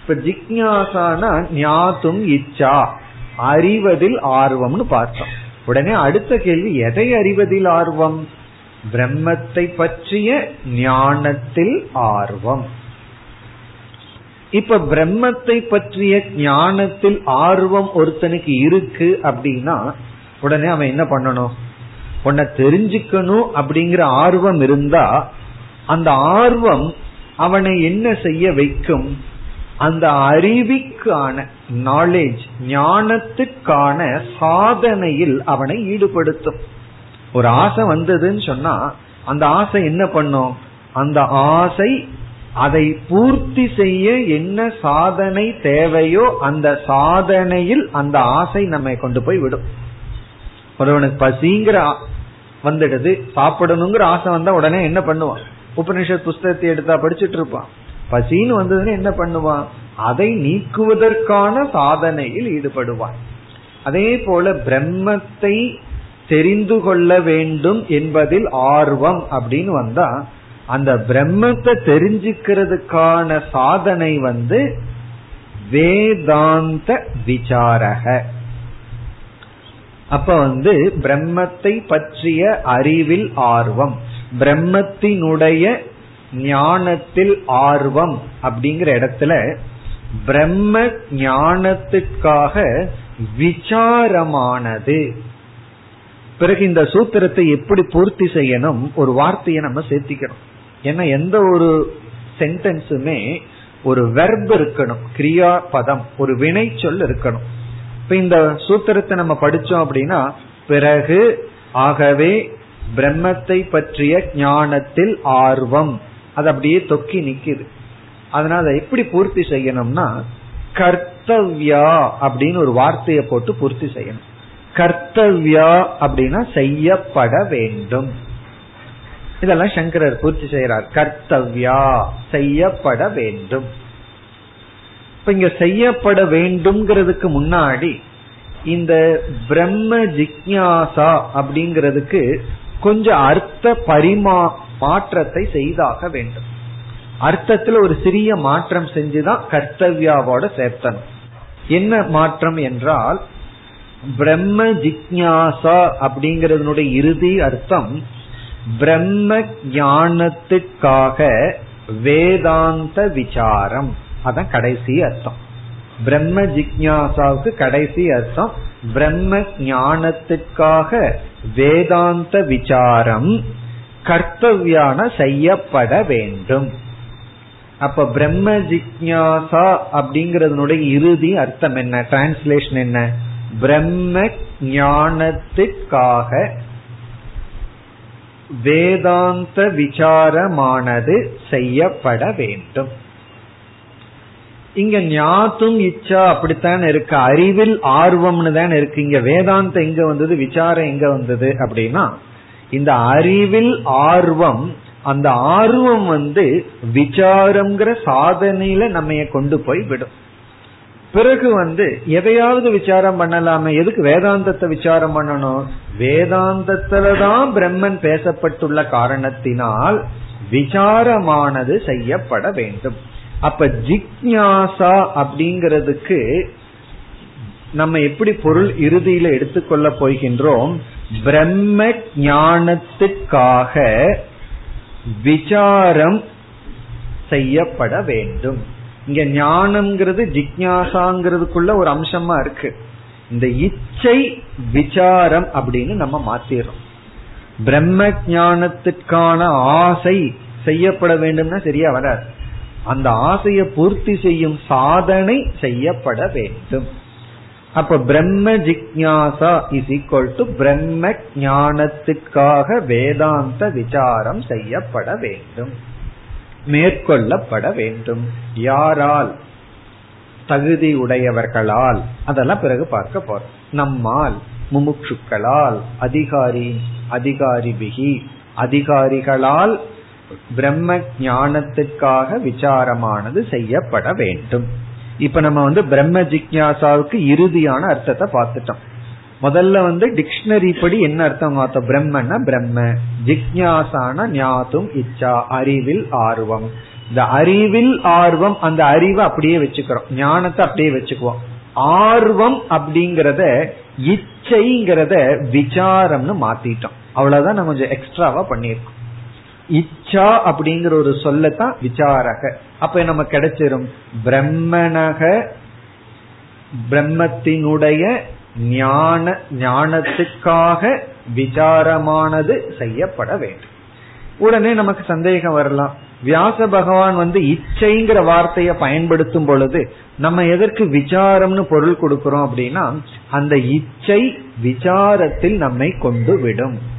இப்ப ஜிக்யாசானா ஞாத்தும் இச்சா. அறிவதில் ஆர்வம்னு பார்த்தோம். உடனே அடுத்த கேள்வி எதை அறிவதில் ஆர்வம்? பிரம்மத்தை பற்றிய ஞானத்தில் ஆர்வம். இப்ப பிரம்மத்தை பற்றிய ஞானத்தில் ஆர்வம் ஒருத்தனுக்கு இருக்கு அப்படின்னா உடனே அவன் என்ன பண்ணணும்? உன்னை தெரிஞ்சுக்கணும் அப்படிங்கிற ஆர்வம் இருந்தா அந்த ஆர்வம் அவனை என்ன செய்ய வைக்கும்? அந்த அறிவிக்கான நாலேஜ் ஞானத்துக்கான சாதனையில் அவனை ஈடுபடுத்தும். ஒரு ஆசை வந்ததுன்னு சொன்னா அந்த ஆசை என்ன பண்ணும்? அந்த ஆசை அதை பூர்த்தி செய்ய என்ன சாதனை தேவையோ அந்த சாதனையில் அந்த ஆசை நம்மை கொண்டு போய் விடும். ஒருவனுக்கு பசிங்கிற வந்துடுது சாப்பிடணுங்கிற ஆசை வந்தா உடனே என்ன பண்ணுவான்? உபனிஷத் புஸ்தகத்தை எடுத்தா படிச்சுட்டு இருப்பான். பசின்னு வந்ததுன்னு என்ன பண்ணுவான்? அதை நீக்குவதற்கான சாதனையில் ஈடுபடுவான். அதே போல பிரம்மத்தை தெரிந்து கொள்ள வேண்டும் என்பதில் ஆர்வம் அப்படின்னு வந்தா அந்த பிரம்மத்தை தெரிஞ்சுக்கிறதுக்கான சாதனை வந்து வேதாந்த விசாரக. அப்ப வந்து பிரம்மத்தை பற்றிய அறிவில் ஆர்வம். பிரம்மத்தினுடைய ஞானத்தில் ஆர்வம் அப்படிங்கிற இடத்துல பிரம்ம ஞானத்துக்காக விசாரமானது. பிறகு இந்த சூத்திரத்தை எப்படி பூர்த்தி செய்யணும்? ஒரு வார்த்தையை நம்ம சேர்த்திக்கணும். ஏன்னா எந்த ஒரு சென்டென்ஸுமே ஒரு வெர்ப் இருக்கணும். கிரியா பதம். ஒரு வினை சொல் இருக்கணும். இப்ப இந்த சூத்திரத்தை நம்ம படிச்சோம் அப்படின்னா பிறகு ஆகவே பிரம்மத்தை பற்றிய ஞானத்தில் ஆர்வம். அது அப்படியே தொக்கி நிக்குது. அதனால அதை எப்படி பூர்த்தி செய்யணும்னா கர்த்தவ்யா அப்படின்னு ஒரு வார்த்தையை போட்டு பூர்த்தி செய்யணும். கர்த்தவ்யா அப்படின்னா செய்யப்பட வேண்டும். இதெல்லாம் சங்கரர் பூர்த்தி செய்யறார் கர்த்தவ்யா செய்யப்பட வேண்டும். இப்ப இங்க செய்யப்பட வேண்டும்ங்கிறதுக்கு முன்னாடி இந்த பிரம்ம ஜிக்யாசா அப்படிங்கிறதுக்கு கொஞ்சம் அர்த்த பரிமா மாற்றத்தை செய்தாக வேண்டும். அர்த்தத்துல ஒரு சிறிய மாற்றம் செஞ்சுதான் கர்த்தவ்யாவோட சேர்த்தணும். என்ன மாற்றம் என்றால் பிரம்ம ஜிக்யாசா அப்படிங்கறதனுடைய இறுதி அர்த்தம் பிரம்ம ஞானத்துக்காக வேதாந்த விசாரம். அதான் கடைசி அர்த்தம். பிரம்ம ஜிக்யாசாவுக்கு கடைசி அர்த்தம் பிரம்ம ஞானத்துக்காக வேதாந்த விசாரம் கர்த்தவியான செய்யப்பட வேண்டும். அப்ப பிரம்ம ஜிக்யாசா அப்படிங்கறதனுடைய இறுதி அர்த்தம் என்ன? டிரான்ஸ்லேஷன் என்ன? பிரம்ம ஞானத்துக்காக வேதாந்த விசாரமானது செய்யப்பட வேண்டும். இங்க ஞாத்தும் இச்சா அப்படித்தான் இருக்கு. அறிவில் ஆர்வம்னு தான் இருக்கு. இங்க வேதாந்தம் எங்க வந்தது? விசாரம் எங்க வந்தது? அப்படின்னா இந்த அறிவில் ஆர்வம் அந்த ஆர்வம் வந்து விசாரம்ங்கிற சாதனையில நம்ம கொண்டு போய் விடும். பிறகு வந்து எதையாவது விசாரம் பண்ணலாமே? எதுக்கு வேதாந்தத்தை விசாரம் பண்ணணும்? வேதாந்தத்துலதான் பிரம்மன் பேசப்பட்டுள்ள காரணத்தினால் விசாரமானது செய்யப்பட வேண்டும். அப்ப ஜிக்ஞாசா அப்படிங்கிறதுக்கு நம்ம எப்படி பொருள் இறுதியில எடுத்துக்கொள்ள போகின்றோம்? பிரம்ம ஞானத்துக்காக விசாரம் செய்யப்பட வேண்டும். இங்க ஞானம்ங்கிறது ஜிக்யாசாங்கிறதுக்குள்ள ஒரு அம்சமா இருக்கு. இந்த இச்சை விசாரம் அப்படின்னு நம்ம மாத்திரோம் பிரம்ம ஞானத்துக்கான ஆசை செய்யப்பட வேண்டும்னா சரியா வராது. அந்த ஆசையை பூர்த்தி செய்யும் சாதனை செய்யப்பட வேண்டும். அப்ப பிரம்ம ஜிக்யாசா இஸ் ஈக்வல் டு பிரம்ம ஞானத்துக்காக வேதாந்த விசாரம் செய்யப்பட வேண்டும். மேற்கொள்ளப்பட வேண்டும். யாரால்? தகுதி உடையவர்களால். அதெல்லாம் பிறகு பார்க்க போறோம். நம்மால் முமுட்சுக்களால் அதிகாரி அதிகாரி பிகி அதிகாரிகளால் பிரம்ம ஞானத்துக்காக விசாரமானது செய்யப்பட வேண்டும். இப்ப நம்ம வந்து பிரம்ம ஜிக்யாசாவுக்கு இறுதியான அர்த்தத்தை பார்த்துட்டோம். முதல்ல வந்து டிக்ஷனரி படி என்ன அர்த்தம் பார்த்தோம்? பிரம்மன்னா பிரம்ம ஜிக்யாசான ஞாத்தும் இச்சா அறிவில் ஆர்வம். இந்த அறிவில் ஆர்வம் அந்த அறிவை அப்படியே வச்சுக்கிறோம். ஞானத்தை அப்படியே வச்சுக்குவோம். ஆர்வம் அப்படிங்கறத இச்சைங்கிறத விசாரம்னு மாத்திட்டோம். அவ்வளவுதான் நம்ம கொஞ்சம் எக்ஸ்ட்ராவா பண்ணிருக்கோம் இச்சா அப்படிங்கிற ஒரு சொல்லத்தான் விசாரக. அப்ப நம்ம கிடைச்சிரும். பிரம்மனக பிரம்மத்தினுடைய ஞான ஞானத்துக்காக விசாரமானது செய்யப்பட வேண்டும். உடனே நமக்கு சந்தேகம் வரலாம். வியாச பகவான் வந்து இச்சைங்கிற வார்த்தையை பயன்படுத்தும் பொழுது நம்ம எதற்கு விசாரம்னு பொருள் கொடுக்கிறோம் அப்படின்னா அந்த இச்சை விசாரத்தில் நம்மை கொண்டு விடும்.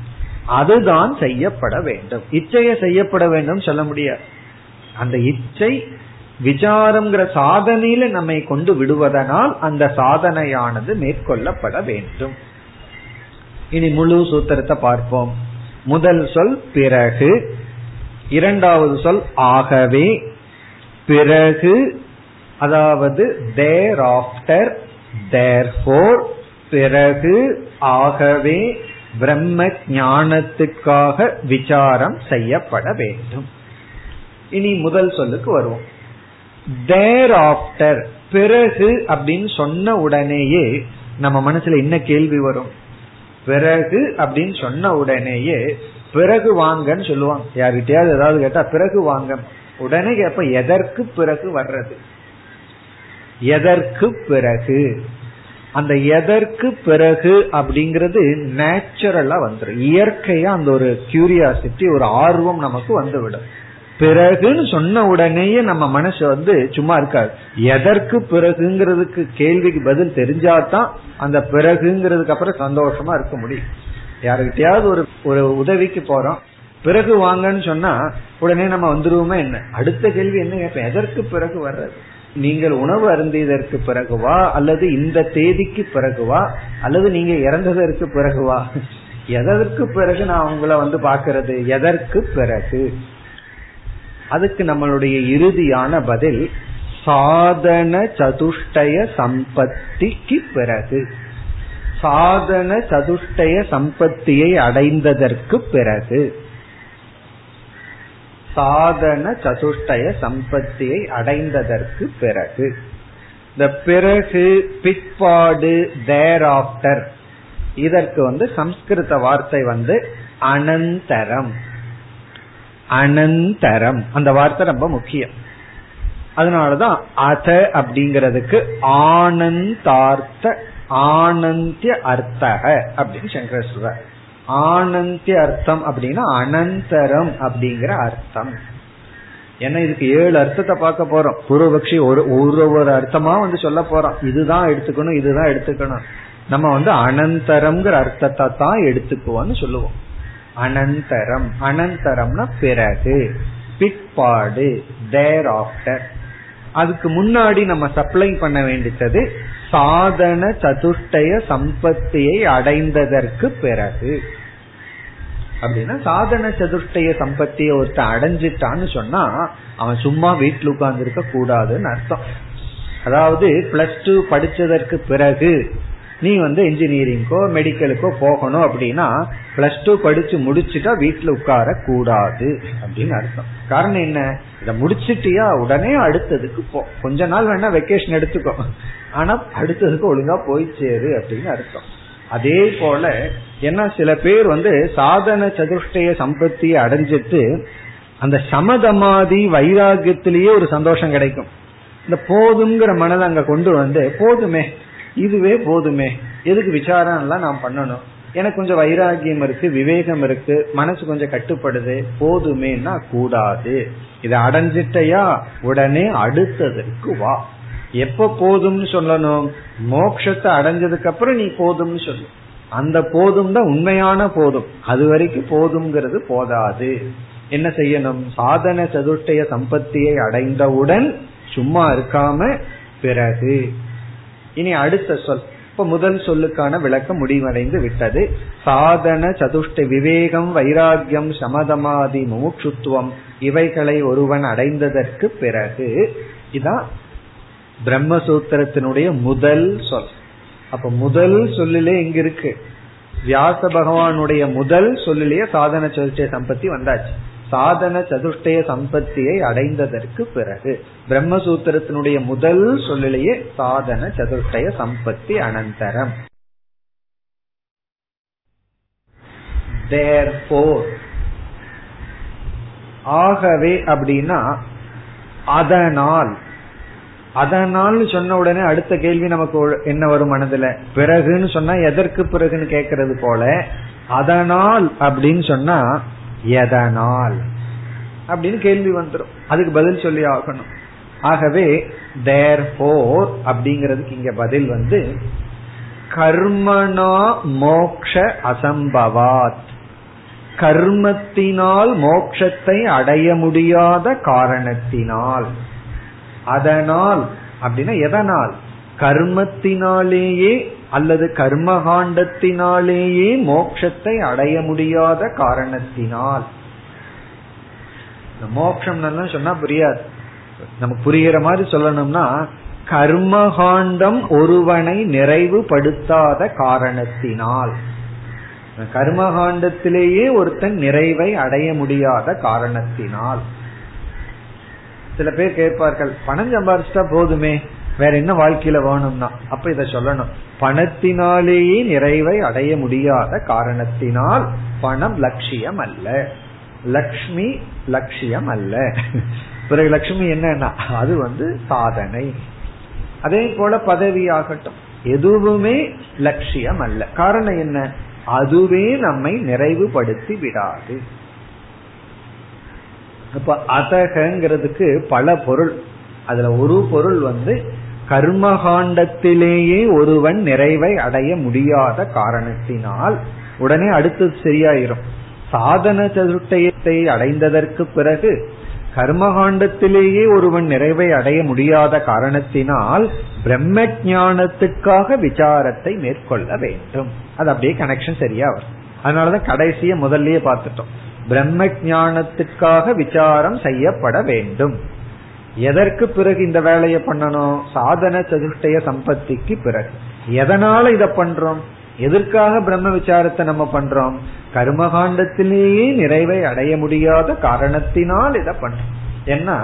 அதுதான் செய்யப்பட வேண்டும். இச்சைய செய்யப்பட வேண்டும் சொல்ல முடியாது. அந்த இச்சை விசாரம்ங்கிற சாதனையில நம்மை கொண்டு விடுவதனால் அந்த சாதனையானது மேற்கொள்ளப்பட வேண்டும். இனி முழு சூத்திரத்தை பார்ப்போம். முதல் சொல் பிறகு இரண்டாவது சொல் ஆகவே பிறகு அதாவது தேர் ஆஃப்டர் தேர் பிறகு ஆகவே பிரம்ம ஞானத்துக்காக விசாரம் செய்யப்பட வேண்டும். இனி முதல் சொல்லுக்கு வருவோம். தேர் ஆஃப்டர் பிறகு அப்படின்னு சொன்ன உடனேயே நம்ம மனசுல என்ன கேள்வி வரும்? பிறகு அப்படின்னு சொன்ன உடனேயே பிறகு வாங்கன்னு சொல்லுவாங்க. யார்கிட்டயாவது ஏதாவது கேட்டா பிறகு வாங்க. உடனே கேப்ப எதற்கு பிறகு வர்றது? எதற்கு பிறகு? அந்த எதற்கு பிறகு அப்படிங்கிறது நேச்சுரலா வந்துடும் இயற்கையா அந்த ஒரு கியூரியாசிட்டி ஒரு ஆர்வம் நமக்கு வந்துவிடும். பிறகுன்னு சொன்ன உடனேயே நம்ம மனசு வந்து சும்மா இருக்காது. எதற்கு பிறகுங்கிறதுக்கு கேள்விக்கு பதில் தெரிஞ்சாதான் அந்த பிறகுங்கிறதுக்கு அப்புறம் சந்தோஷமா இருக்க முடியும். யாருக்கிட்டையாவது ஒரு ஒரு உதவிக்கு போறோம். பிறகு வாங்கன்னு சொன்னா உடனே நம்ம வந்துருவோமே என்ன? அடுத்த கேள்வி என்ன கேட்பேன் எதற்கு பிறகு வர்றது? நீங்கள் உணவு அருந்தியதற்கு பிறகுவா அல்லது இந்த தேதிக்கு பிறகுவா அல்லது நீங்க இறந்ததற்கு பிறகுவா? எதற்கு பிறகு நான் உங்களை வந்து பாக்குறது எதற்கு பிறகு? அதுக்கு நம்மளுடைய இறுதியான பதில் சாதன சதுஷ்டய சம்பத்திக்கு பிறகு. சாதன சதுஷ்டய சம்பத்தியை அடைந்ததற்கு பிறகு. சாதன சதுஷ்டய சம்பத்தியை அடைந்ததற்கு பிறகு. இந்த பிறகு பிற்பாடு தேர் ஆப்டர் இதற்கு வந்து சம்ஸ்கிருத வார்த்தை வந்து அனந்தரம். அனந்தரம். அந்த வார்த்தை ரொம்ப முக்கியம். அதனாலதான் அத அப்படிங்கிறதுக்கு ஆனந்தார்த்த ஆனந்திய அர்த்தக அப்படின்னு சங்கர் சொல்றார். ஆனந்திய அர்த்தம் அப்படின்னா அனந்தரம் அப்படிங்கிற அர்த்தம். ஏன்னா இதுக்கு ஏழு அர்த்தத்தை பார்க்க போறோம். பூர்வபக்ஷி ஒரு ஒரு ஒரு அர்த்தமா வந்து சொல்ல போறோம். இதுதான் எடுத்துக்கணும் இதுதான் எடுத்துக்கணும். நம்ம வந்து அனந்தரம்ங்கிற அர்த்தத்தை தான் எடுத்துக்குவோம்னு சொல்லுவோம். அனந்தரம். அனந்தரம்னா பிறகு பிற்பாடு தேர் ஆஃப்டர் அதுக்கு முன்னாடி நம்ம சப்ளை பண்ண வேண்டியது சாதன சதுஷ்டய சம்பத்தியை அடைந்ததற்கு பிறகு. அப்படின்னா சாதன சதுஷ்டய சம்பத்தியை ஒருத்தன் அடைஞ்சிட்டான்னு சொன்னா அவன் சும்மா வீட்டில் உட்கார்ந்து இருக்க கூடாதுன்னு அர்த்தம். அதாவது பிளஸ் டூ படிச்சதற்கு பிறகு நீ வந்து இன்ஜினியரிங்கோ மெடிக்கலுக்கோ போகணும் அப்படின்னா பிளஸ் டூ படிச்சு முடிச்சுட்டா வீட்டுல உட்கார கூடாது அப்படின்னு அர்த்தம். காரணம் என்ன? இத முடிச்சிட்டியா உடனே அடுத்ததுக்கு போ. கொஞ்ச நாள் வேணா வெக்கேஷன் எடுத்துக்கோ. ஆனா அடுத்ததுக்கு ஒழுங்கா போய் சேரு அப்படின்னு அர்த்தம். அதே போல ஏன்னா சில பேர் வந்து சாதன சதுஷ்டய சம்பத்தியை அடைஞ்சிட்டு அந்த சமதமாதி வைராகியத்திலேயே ஒரு சந்தோஷம் கிடைக்கும். இந்த போதுங்கிற மனதை அங்க கொண்டு வந்து போதுமே இதுவே போதுமே எதுக்கு விசாரம் எல்லாம் நான் பண்ணணும்? எனக்கு கொஞ்சம் வைராகியம் இருக்கு விவேகம் இருக்கு மனசு கொஞ்சம் கட்டுப்படுது போதுமேனா கூடாது. இதை அடைஞ்சிட்டையா? உடனே அடுத்ததற்கு வா. எப்ப போதும்னு சொல்லணும்? மோக்ஷத்தை அடைஞ்சதுக்கு அப்புறம் நீ போதும்னு சொல்லு. அந்த போதும் தான் உண்மையான போதும். அது வரைக்கும் போதும்ங்கிறது போதாது. என்ன செய்யணும்? சாதன சதுஷ்டய சம்பத்தியை அடைந்தவுடன் சும்மா இருக்காம பிறகு. இனி அடுத்த சொல். இப்ப முதல் சொல்லுக்கான விளக்கம் முடிவடைந்து விட்டது. சாதன சதுஷ்ட விவேகம் வைராகியம் சமதமாதி முமுட்சுத்துவம் இவைகளை ஒருவன் அடைந்ததற்கு பிறகு. இதான் பிரம்மசூத்திரத்தினுடைய முதல் சொல். அப்ப முதல் சொல்லிலே இங்க இருக்கு வியாச பகவானுடைய முதல் சொல்லிலேயே சாதன சதுஷ்டய சம்பத்தி வந்தாச்சு. சாதன சதுஷ்டய சம்பத்தியை அடைந்ததற்கு பிறகு பிரம்மசூத்திரத்தினுடைய முதல் சொல்லிலேயே சாதன சதுஷ்டய சம்பத்தி அனந்தரம். ஆகவே அப்படின்னா அதனால் அதனால் சொன்ன உடனே அடுத்த கேள்வி நமக்கு என்ன வரும் மனதுல? பிறகுன்னு சொன்னா எதற்கு பிறகுன்னு கேட்கறது போல அதனால் அப்படின்னு சொன்னா எதனால்? அப்படின்னு கேள்வி வந்துடும் அதுக்கு பதில் சொல்லி ஆகணும். ஆகவே தேர் போர் அப்படிங்கிறதுக்கு இங்க பதில் வந்து கர்மனா மோக்ஷ அசம்பவாத். கர்மத்தினால் மோக்ஷத்தை அடைய முடியாத காரணத்தினால். அதனால் அப்படின்னா எதனால்? கர்மத்தினாலேயே அல்லது கர்மகாண்டத்தினாலேயே மோட்சத்தை அடைய முடியாத காரணத்தினால். மோக்ஷம் சொன்னா புரியாது. நமக்கு புரிகிற மாதிரி சொல்லணும்னா கர்மகாண்டம் ஒருவனை நிறைவுபடுத்தாத காரணத்தினால். கர்மகாண்டத்திலேயே ஒருத்தன் நிறைவை அடைய முடியாத காரணத்தினால். சில பேர் கேட்பார்கள் பணம் சம்பாரிச்சிட்டா போதுமே வேற என்ன வாழ்க்கையில வேணும்னா? அப்ப இத சொல்லணும். பணத்தினாலேயே நிறைவை அடைய முடியாத காரணத்தினால் பணம் லட்சியம் அல்ல லக்ஷ்மி லட்சியம் அல்ல பிறகு லட்சுமி என்னன்னா அது வந்து சாதனை. அதே போல பதவி ஆகட்டும் எதுவுமே லட்சியம் அல்ல காரணம் என்ன? அதுவே நம்மை நிறைவுபடுத்தி விடாது. அப்ப அதகங்கிறதுக்கு பல பொருள். அதுல ஒரு பொருள் வந்து கர்மகாண்டத்திலேயே ஒருவன் நிறைவை அடைய முடியாத காரணத்தினால் உடனே அடுத்தது சரியாயிரும். சாதன சதுர்டயத்தை அடைந்ததற்கு பிறகு கர்மகாண்டத்திலேயே ஒருவன் நிறைவை அடைய முடியாத காரணத்தினால் பிரம்ம ஞானத்துக்காக விசாரத்தை மேற்கொள்ள வேண்டும். அது அப்படியே கனெக்ஷன் சரியா வரும். அதனாலதான் கடைசிய முதல்லயே பார்த்துட்டோம். பிரம்ம ஞானத்துக்காக விசாரம் செய்யப்பட வேண்டும். எதற்கு பிறகு இந்த வேலையை பண்ணணும்? சாதன சதுஷ்டய சம்பத்திக்கு பிறகு. எதனால இதை பண்றோம்? எதற்காக பிரம்ம விசாரத்தை நம்ம பண்றோம்? கர்மகாண்டத்திலேயே நிறைவை அடைய முடியாத காரணத்தினால் இதை பண்றோம். ஏன்னா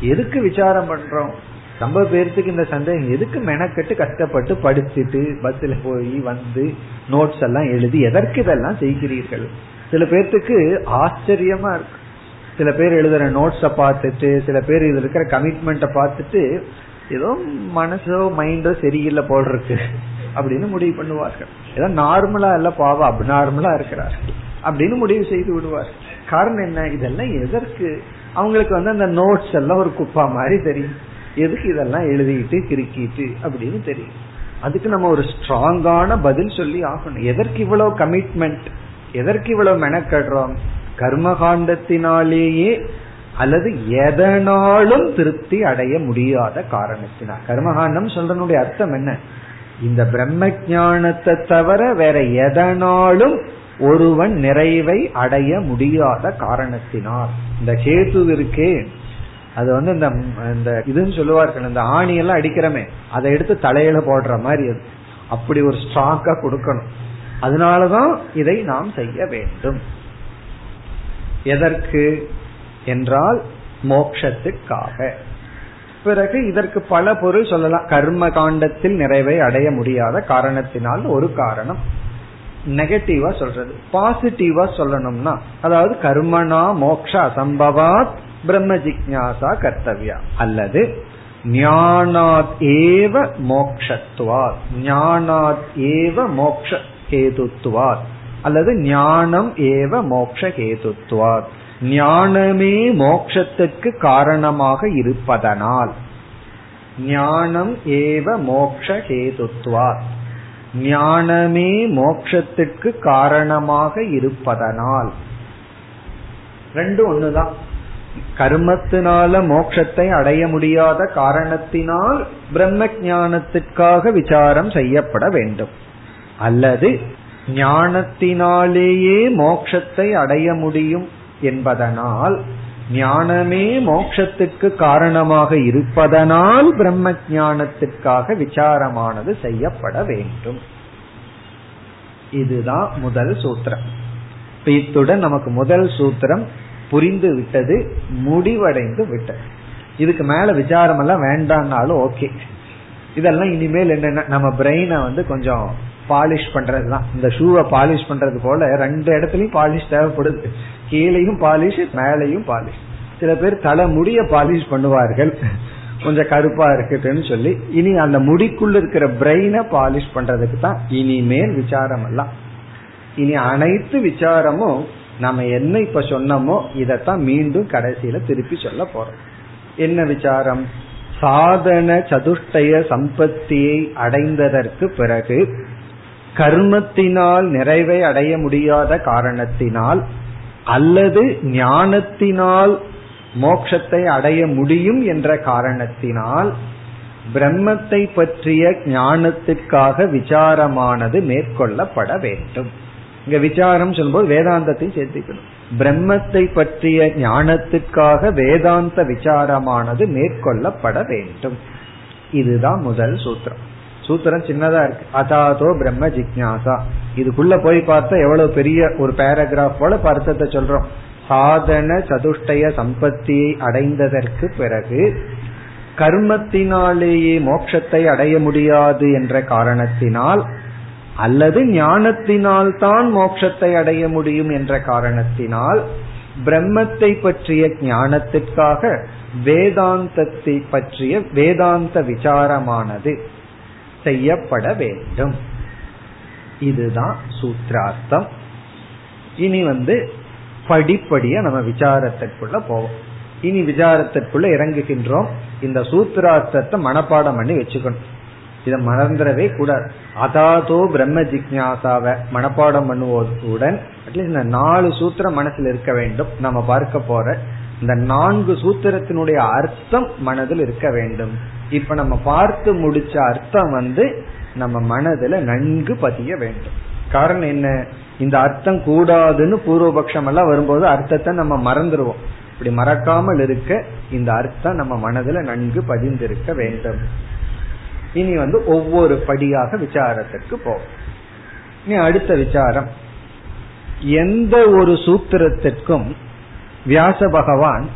எதுக்கு விசாரம் பண்றோம்? ரொம்ப பேர்த்துக்கு இந்த சந்தேகம். எதுக்கு மெனக்கெட்டு கஷ்டப்பட்டு படிச்சுட்டு பஸ்ல போய் வந்து நோட்ஸ் எல்லாம் எழுதி எதற்கு இதெல்லாம் செய்கிறீர்கள்? சில பேர்த்துக்கு ஆச்சரியமா இருக்கு. சில பேர் எழுதுற நோட்ஸ பார்த்துட்டு சில பேர் இதுல இருக்கிற கமிட்மெண்ட்டை பார்த்துட்டு ஏதோ மனசோ மைண்டோ சரியில்லை போல் இருக்கு அப்படின்னு முடிவு பண்ணுவார்கள். ஏதோ நார்மலா இல்ல பாவம் அப்நார்மலா இருக்கிறார் அப்படின்னு முடிவு செய்து விடுவார் காரணம் என்ன? இதெல்லாம் எதற்கு? அவங்களுக்கு வந்து அந்த நோட்ஸ் எல்லாம் ஒரு குப்பா மாதிரி தெரியும். எதுக்கு இதெல்லாம் எழுதிட்டு கிறுக்கிட்டு அப்படின்னு தெரியும். அதுக்கு நம்ம ஒரு ஸ்ட்ராங்கான பதில் சொல்லி ஆகணும். எதற்கு இவ்வளவு கமிட்மெண்ட் எதற்கு இவ்வளவு மெனக்கடுறோம்? கர்மகாண்டத்தினாலேயே அல்லது எதனாலும் திருப்தி அடைய முடியாத காரணத்தினால். கர்மகாண்டம் சொல்றனுடைய அர்த்தம் என்ன? இந்த பிரம்ம ஜானத்தை தவிர வேற எதனாலும் ஒருவன் நிறைவை அடைய முடியாத காரணத்தினால். இந்த கேது இருக்கே. அது வந்து இந்த இந்த இதுன்னு சொல்லுவார்கள் இந்த ஆணி எல்லாம் அடிக்கிறமே. அதை எடுத்து தலையில போடுற மாதிரி அது. அப்படி ஒரு ஸ்ட்ராங்கா கொடுக்கணும். அதனாலதான் இதை நாம் செய்ய வேண்டும். எதற்கு என்றால் மோக்ஷத்துக்காக. பிறகு இதற்கு பல பொருள் சொல்லலாம். கர்ம காண்டத்தில் நிறைவை அடைய முடியாத காரணத்தினால் ஒரு காரணம். நெகட்டிவா சொல்றது. பாசிட்டிவா சொல்லணும்னா அதாவது கர்மனா மோக்ஷ அசம்பவாத் பிரம்ம ஜிக்யாசா கர்த்தவியா. அல்லது ஞானாத் ஏவ மோக்ஷத்துவாத் ஞானாத் ஏவ மோக்ஷ கேதுத்துவாத் அல்லது ஞானம் ஏவ மோக்ஷ கேதுத்துவாத் ஞானமே மோக்ஷத்துக்கு காரணமாக இருப்பதனால். ஞானம் ஏவ மோக்ஷ கேதுத்துவாத் ஞானமே மோக்ஷத்துக்கு காரணமாக இருப்பதனால். ரெண்டு ஒண்ணுதான். கர்மத்தினால மோட்சத்தை அடைய முடியாத காரணத்தினால் பிரம்ம ஞானத்துக்காக விசாரம் செய்யப்பட வேண்டும். அல்லது ஞானத்தினாலேயே மோட்சத்தை அடைய முடியும் என்பதனால் ஞானமே மோட்சத்துக்கு காரணமாக இருப்பதனால் பிரம்ம ஞானத்துக்காக விசாரமானது செய்யப்பட வேண்டும். இதுதான் முதல் சூத்திரம். இத்துடன் நமக்கு முதல் சூத்திரம் புரிந்து விட்டது முடிவடைந்து விட்டது. இதுக்கு மேல விசாரம் எல்லாம் வேண்டாம்னாலும் ஓகே. இதெல்லாம் இனிமேல் என்னென்ன நம்ம பிரெயினை வந்து கொஞ்சம் பாலிஷ் பண்றதுதான். இந்த ஷூவை பாலிஷ் பண்றது போல ரெண்டு இடத்துலயும் பாலிஷ் தேவைப்படுது. கீழையும் பாலிஷ் மேலையும் பாலிஷ். சில பேர் தலை முடிய பாலிஷ் பண்ணுவார்கள். கொஞ்சம் கருப்பா இருக்குதுன்னு சொல்லி இனி அந்த முடிக்குள்ள இருக்கிற பிரெயினை பாலிஷ் பண்றதுக்கு தான் இனிமேல் விசாரம் எல்லாம். இனி அனைத்து விசாரமும் நம்ம என்ன இப்ப சொன்னோமோ இதத்தான் மீண்டும் கடைசியில திருப்பி சொல்ல போறோம். என்ன விசாரம்? சாதன சதுஷ்டய சம்பத்தியை அடைந்ததற்கு பிறகு கர்மத்தினால் நிறைவை அடைய முடியாத காரணத்தினால் அல்லது ஞானத்தினால் மோட்சத்தை அடைய முடியும் என்ற காரணத்தினால் பிரம்மத்தை பற்றிய ஞானத்திற்காக விசாரமானது மேற்கொள்ளப்பட வேண்டும். இங்க விசாரம் சொல்லும்போது வேதாந்தத்தை சேர்த்துக்கணும். பிரம்மத்தை பற்றிய ஞானத்துக்காக வேதாந்த விசாரமானது மேற்கொள்ளப்பட வேண்டும். இதுதான் முதல் சூத்திரம். சூத்திரம் சின்னதா இருக்கு. அதாதோ பிரம்ம ஜிக்யாசா இதுக்குள்ள போய் பார்த்தா எவ்வளவு பெரிய ஒரு பேராகிராஃப் போல அர்த்தத்தை சொல்றோம். சாதன சதுஷ்டய சம்பத்தியை அடைந்ததற்கு பிறகு கர்மத்தினாலேயே மோட்சத்தை அடைய முடியாது என்ற காரணத்தினால் அல்லது ஞானத்தினால் தான் மோட்சத்தை அடைய முடியும் என்ற காரணத்தினால் பிரம்மத்தை பற்றிய ஞானத்திற்காக வேதாந்தத்தை பற்றிய வேதாந்த விசாரமானது. செய்யப்பட வேண்டும். இதுதான் சூத்ரார்த்தம் இனி வந்து படிப்படியா நம்ம விசாரத்திற்குள்ள போவோம். இனி விசாரத்திற்குள்ள இறங்குகின்றோம். இந்த சூத்திரார்த்தத்தை மனப்பாடம் பண்ணி வச்சுக்கணும். இதை மறந்துடவே கூடாது. அதாதோ பிரம்ம ஜிக்யாசாவை மனப்பாடம் பண்ணுவதுடன் அட்லீஸ்ட் இந்த நாலு சூத்திரம் மனசில் இருக்க வேண்டும். நம்ம பார்க்க போற இந்த நான்கு சூத்திரத்தினுடைய அர்த்தம் மனதில் இருக்க வேண்டும். இப்ப நம்ம பார்த்து முடிச்ச அர்த்தம் வந்து நம்ம மனதுல நன்கு பதிய வேண்டும். காரணம் என்ன? இந்த அர்த்தம் கூடாதுன்னு பூர்வபக்ஷம் எல்லாம் வரும்போது அர்த்தத்தை நம்ம மறந்துடுவோம் இப்படி மறக்காமல் இருக்க இந்த அர்த்தம் நம்ம மனதுல நன்கு பதிந்திருக்க வேண்டும். இனி வந்து ஒவ்வொரு படியாக விசாரத்திற்கு போகும் இனி அடுத்த விசாரம். எந்த ஒரு சூத்திரத்திற்கும் வியாச பகவான்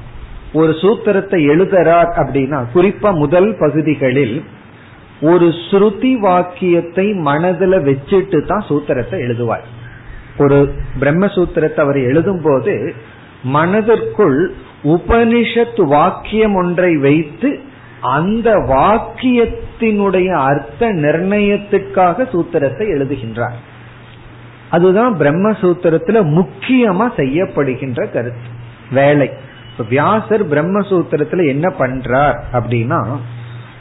ஒரு சூத்திரத்தை எழுதுறார் அப்படின்னா குறிப்பா முதல் பகுதிகளில் ஒரு ஸ்ருதி வாக்கியத்தை மனதில் வச்சுட்டு தான் சூத்திரத்தை எழுதுவார். ஒரு பிரம்மசூத்திரத்தை அவர் எழுதும் போது மனதிற்குள் உபனிஷத் வாக்கியம் ஒன்றை வைத்து அந்த வாக்கியத்தினுடைய அர்த்த நிர்ணயத்துக்காக சூத்திரத்தை எழுதுகின்றார். அதுதான் பிரம்மசூத்திரத்துல முக்கியமா செய்யப்படுகின்ற கருத்து. வேலை. வியாசர் பிரம்மசூத்திரத்துல என்ன பண்றார் அப்படின்னா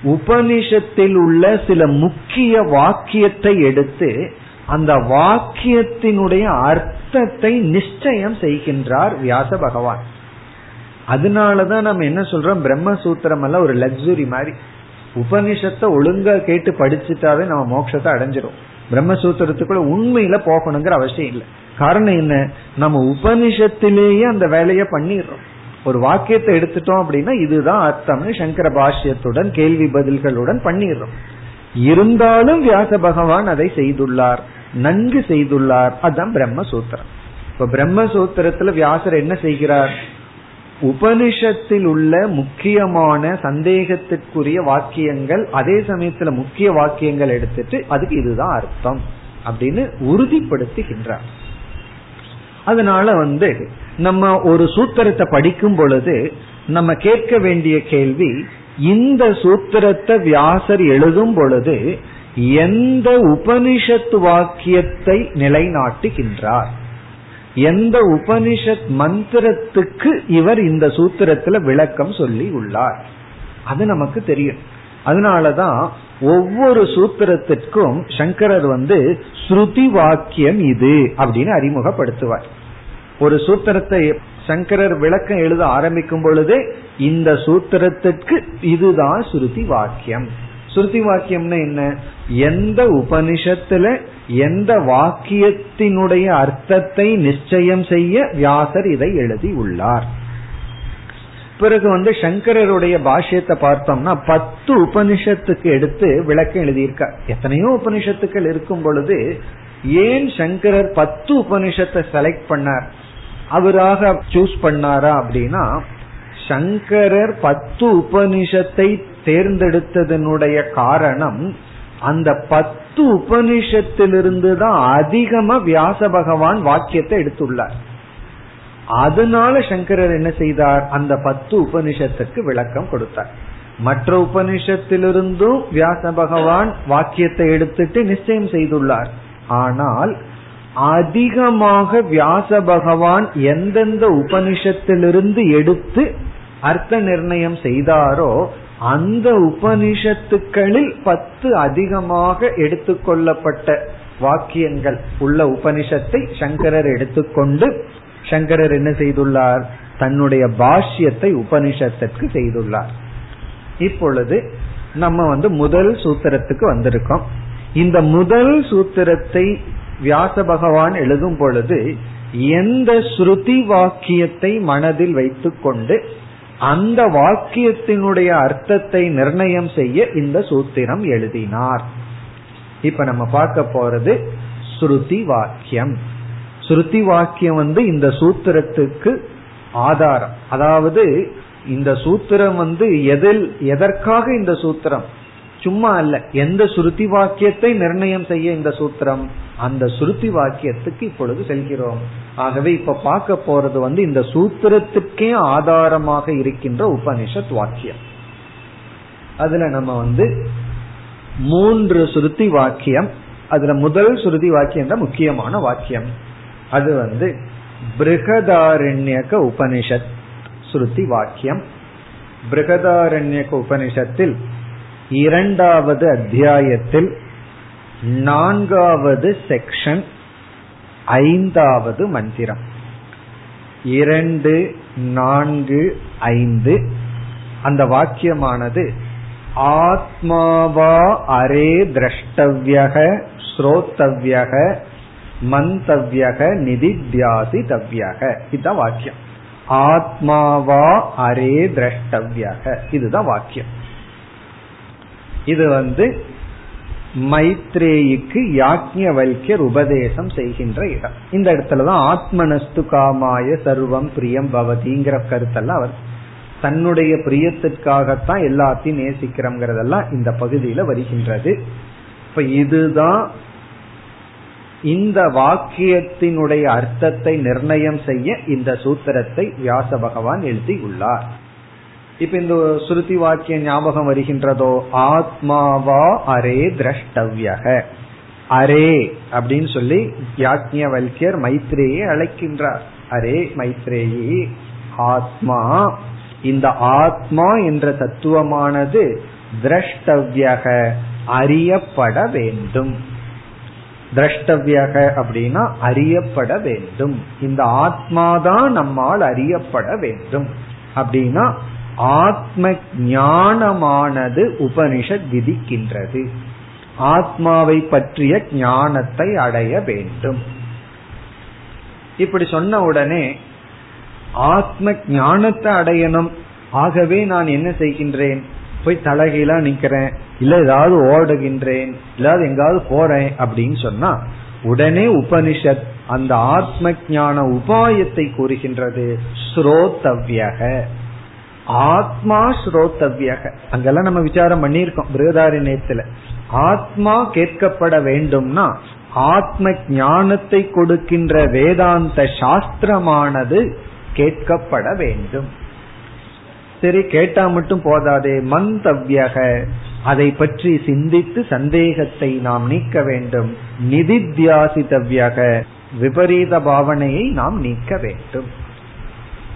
உபனிஷத்தில் உள்ள சில முக்கிய வாக்கியத்தை எடுத்து அந்த வாக்கியத்தினுடைய அர்த்தத்தை நிச்சயம் செய்கின்றார் வியாச பகவான். அதனாலதான் நம்ம என்ன சொல்றோம் பிரம்மசூத்திரம் எல்லாம் ஒரு லக்ஸுரி மாதிரி. உபனிஷத்தை ஒழுங்கா கேட்டு படிச்சுட்டாவே நம்ம மோட்சத்தை அடைஞ்சிரும். பிரம்மசூத்திரத்துக்குள்ள உண்மையில போகணுங்கிற அவசியம் இல்லை. காரணம் என்ன? நம்ம உபனிஷத்திலேயே அந்த வேலையை பண்ணிடுறோம். ஒரு வாக்கியத்தை எடுத்துட்டோம் அப்படின்னா இதுதான் அர்த்தம்னு சங்கர பாஷ்யத்துடன் கேள்வி பதில்களுடன் பண்ணிடுறோம். இருந்தாலும் வியாச பகவான் அதை செய்துள்ளார். நன்கு செய்துள்ளார். அதுதான் பிரம்மசூத்திரம். இப்ப பிரம்மசூத்திரத்துல வியாசர் என்ன செய்கிறார்? உபனிஷத்தில் உள்ள முக்கியமான சந்தேகத்திற்குரிய வாக்கியங்கள் அதே சமயத்துல முக்கிய வாக்கியங்கள் எடுத்துட்டு அதுக்கு இதுதான் அர்த்தம் அப்படின்னு உறுதிப்படுத்துகின்றார். அதனால வந்து நம்ம ஒரு சூத்திரத்தை படிக்கும் பொழுது நம்ம கேட்க வேண்டிய கேள்வி இந்த சூத்திரத்தை வியாசர் எழுதும் பொழுது எந்த உபனிஷத் வாக்கியத்தை நிலைநாட்டுகின்றார்? எந்த உபனிஷத் மந்திரத்துக்கு இவர் இந்த சூத்திரத்துல விளக்கம் சொல்லி உள்ளார்? அது நமக்கு தெரியும். அதனாலதான் ஒவ்வொரு சூத்திரத்திற்கும் சங்கரர் வந்து ஸ்ருதி வாக்கியம் இது அப்படின்னு அறிமுகப்படுத்துவார். ஒரு சூத்திரத்தை சங்கரர் விளக்கம் எழுத ஆரம்பிக்கும் பொழுது இந்த சூத்திரத்திற்கு இதுதான் ஸ்ருதி வாக்கியம். ஸ்ருதி வாக்கியம்னா என்ன? எந்த உபனிஷத்துல எந்த வாக்கியத்தினுடைய அர்த்தத்தை நிச்சயம் செய்ய வியாசர் இதை எழுதி உள்ளார். பிறகு வந்து சங்கரருடைய பாஷ்யத்தை பார்த்தோம்னா பத்து உபனிஷத்துக்கு எடுத்து விளக்கம் எழுதியிருக்க எத்தனையோ உபனிஷத்துக்கள் இருக்கும் பொழுது ஏன் சங்கரர் பத்து உபனிஷத்தை செலக்ட் பண்ணார்? அவராக சூஸ் பண்ணாரா அப்படின்னா சங்கரர் பத்து உபனிஷத்தை தேர்ந்தெடுத்ததனுடைய காரணம் அந்த பத்து உபனிஷத்திலிருந்து தான் அதிகமா வியாச பகவான் வாக்கியத்தை எடுத்துள்ளார். அதனால சங்கரர் என்ன செய்தார்? அந்த பத்து உபனிஷத்துக்கு விளக்கம் கொடுத்தார். மற்ற உபனிஷத்திலிருந்தும் வியாச பகவான் வாக்கியத்தை எடுத்துட்டு நிச்சயம் செய்துள்ளார். ஆனால் அதிகமாக வியாச பகவான் எந்தெந்த உபனிஷத்திலிருந்து எடுத்து அர்த்த நிர்ணயம் செய்தாரோ அந்த உபனிஷத்துக்களில் பத்து அதிகமாக எடுத்துக்கொள்ளப்பட்ட வாக்கியங்கள் உள்ள உபனிஷத்தை சங்கரர் எடுத்துக்கொண்டு சங்கரர் என்ன செய்துள்ளார்? தன்னுடைய பாஷ்யத்தை உபனிஷத்திற்கு செய்துள்ளார். இப்பொழுது நம்ம வந்து முதல் சூத்திரத்துக்கு வந்திருக்கோம். இந்த முதல் சூத்திரத்தை வியாச பகவான் எழுதும் பொழுது எந்த ஸ்ருதி வாக்கியத்தை மனதில் வைத்துக்கொண்டு அந்த வாக்கியத்தினுடைய அர்த்தத்தை நிர்ணயம் செய்ய இந்த சூத்திரம் எழுதினார். இப்ப நம்ம பார்க்க போறது ஸ்ருதி வாக்கியம். ஸ்ருதி வாக்கியம் வந்து இந்த சூத்திரத்துக்கு ஆதாரம். அதாவது இந்த சூத்திரம் வந்து எதில் எதற்காக இந்த சூத்திரம்? சும்மா அல்ல. எந்த சுருத்தி வாக்கியத்தை நிர்ணயம் செய்ய இந்த சூத்திரம்? அந்த சுருத்தி வாக்கியத்துக்கு இப்பொழுது செல்கிறோம். ஆகவே இப்ப பார்க்க போறது வந்து இந்த சூத்திரத்துக்கே ஆதாரமாக இருக்கின்ற உபனிஷத் வாக்கியம். அதுல நம்ம வந்து மூன்று சுருத்தி வாக்கியம் அதுல முதல் சுருதி வாக்கியம் தான் முக்கியமான வாக்கியம். அது வந்து பிருகதாரண்யக உபனிஷத் ஸ்ருதி வாக்கியம். பிருகதாரண்யக உபனிஷத்தில் இரண்டாவது அத்தியாயத்தில் நான்காவது செக்ஷன் ஐந்தாவது மந்திரம். இரண்டு நான்கு ஐந்து. அந்த வாக்கியமானது ஆத்மாவா அரே திரஷ்டவியக ஸ்ரோத்தவியக மந்தவியக நிதித்தியாசிதவியக இதுதான் வாக்கியம். ஆத்மாவா அரே திரஷ்டவியக. இதுதான் வாக்கியம். இது வந்து மைத்ரேயிக்கு யாக்ஞவல்யர் உபதேசம் செய்கின்ற இடம். இந்த இடத்துலதான் ஆத்மனஸ்து காமாய சர்வம் பிரியம் பவதிங்கிற கருத்தெல்லாம் அவர் தன்னுடைய பிரியத்திற்காகத்தான் எல்லாத்தையும் நேசிக்கிறோங்கிறதெல்லாம் இந்த பகுதியில வருகின்றது. இப்ப இதுதான் இந்த வாக்கியத்தினுடைய அர்த்தத்தை நிர்ணயம் செய்ய இந்த சூத்திரத்தை வியாச பகவான் எழுதி உள்ளார் இப்ப இந்த ஸ்ருதி வாக்கிய ஞாபகம் வருகின்றதோ? ஆத்மாவா அரே திரஷ்டவ்யக. அரே அப்படின்னு சொல்லி யாக்ஞவல்யர் மைத்ரேயை அழைக்கின்றார். அரே மைத்ரேயி ஆத்மா. இந்த ஆத்மா என்ற தத்துவமானது திரஷ்டவ்யக அறியப்பட வேண்டும். திரஷ்டவ்யக அப்படின்னா அறியப்பட வேண்டும். இந்த ஆத்மாதான் நம்மால் அறியப்பட வேண்டும். அப்படின்னா ஆத்ம ஞானமானது உபனிஷத் விதிக்கின்றது. ஆத்மாவை பற்றிய ஞானத்தை அடைய வேண்டும். இப்படி சொன்ன உடனே ஆத்ம ஞானத்தை அடையணும். ஆகவே நான் என்ன செய்கின்றேன்? போய் தலைகீழா நிக்கிறேன். இல்ல ஏதாவது ஓடுகின்றேன். இல்லாத எங்காவது போறேன் அப்படின்னு சொன்னா உடனே உபனிஷத் அந்த ஆத்ம ஞான உபாயத்தை கூறுகின்றது. ஸ்ரோத்தவ்யக. ஆத்மா ஸ்ரோத்தவ்யக. அங்கெல்லாம் நம்ம விசாரம் பண்ணியிருக்கோம் பிருகதாரண்யத்துல ஆத்மா கேட்கப்பட வேண்டும்னா ஆத்ம ஞானத்தை கொடுக்கின்ற வேதாந்த சாஸ்திரமானது கேட்கப்பட வேண்டும். சரி கேட்டா மட்டும் போதாதே மந்தவ்யக. அதை பற்றி சிந்தித்து சந்தேகத்தை நாம் நீக்க வேண்டும். நிதித்தியாசிதவ்யக விபரீத பாவனையை நாம் நீக்க வேண்டும்.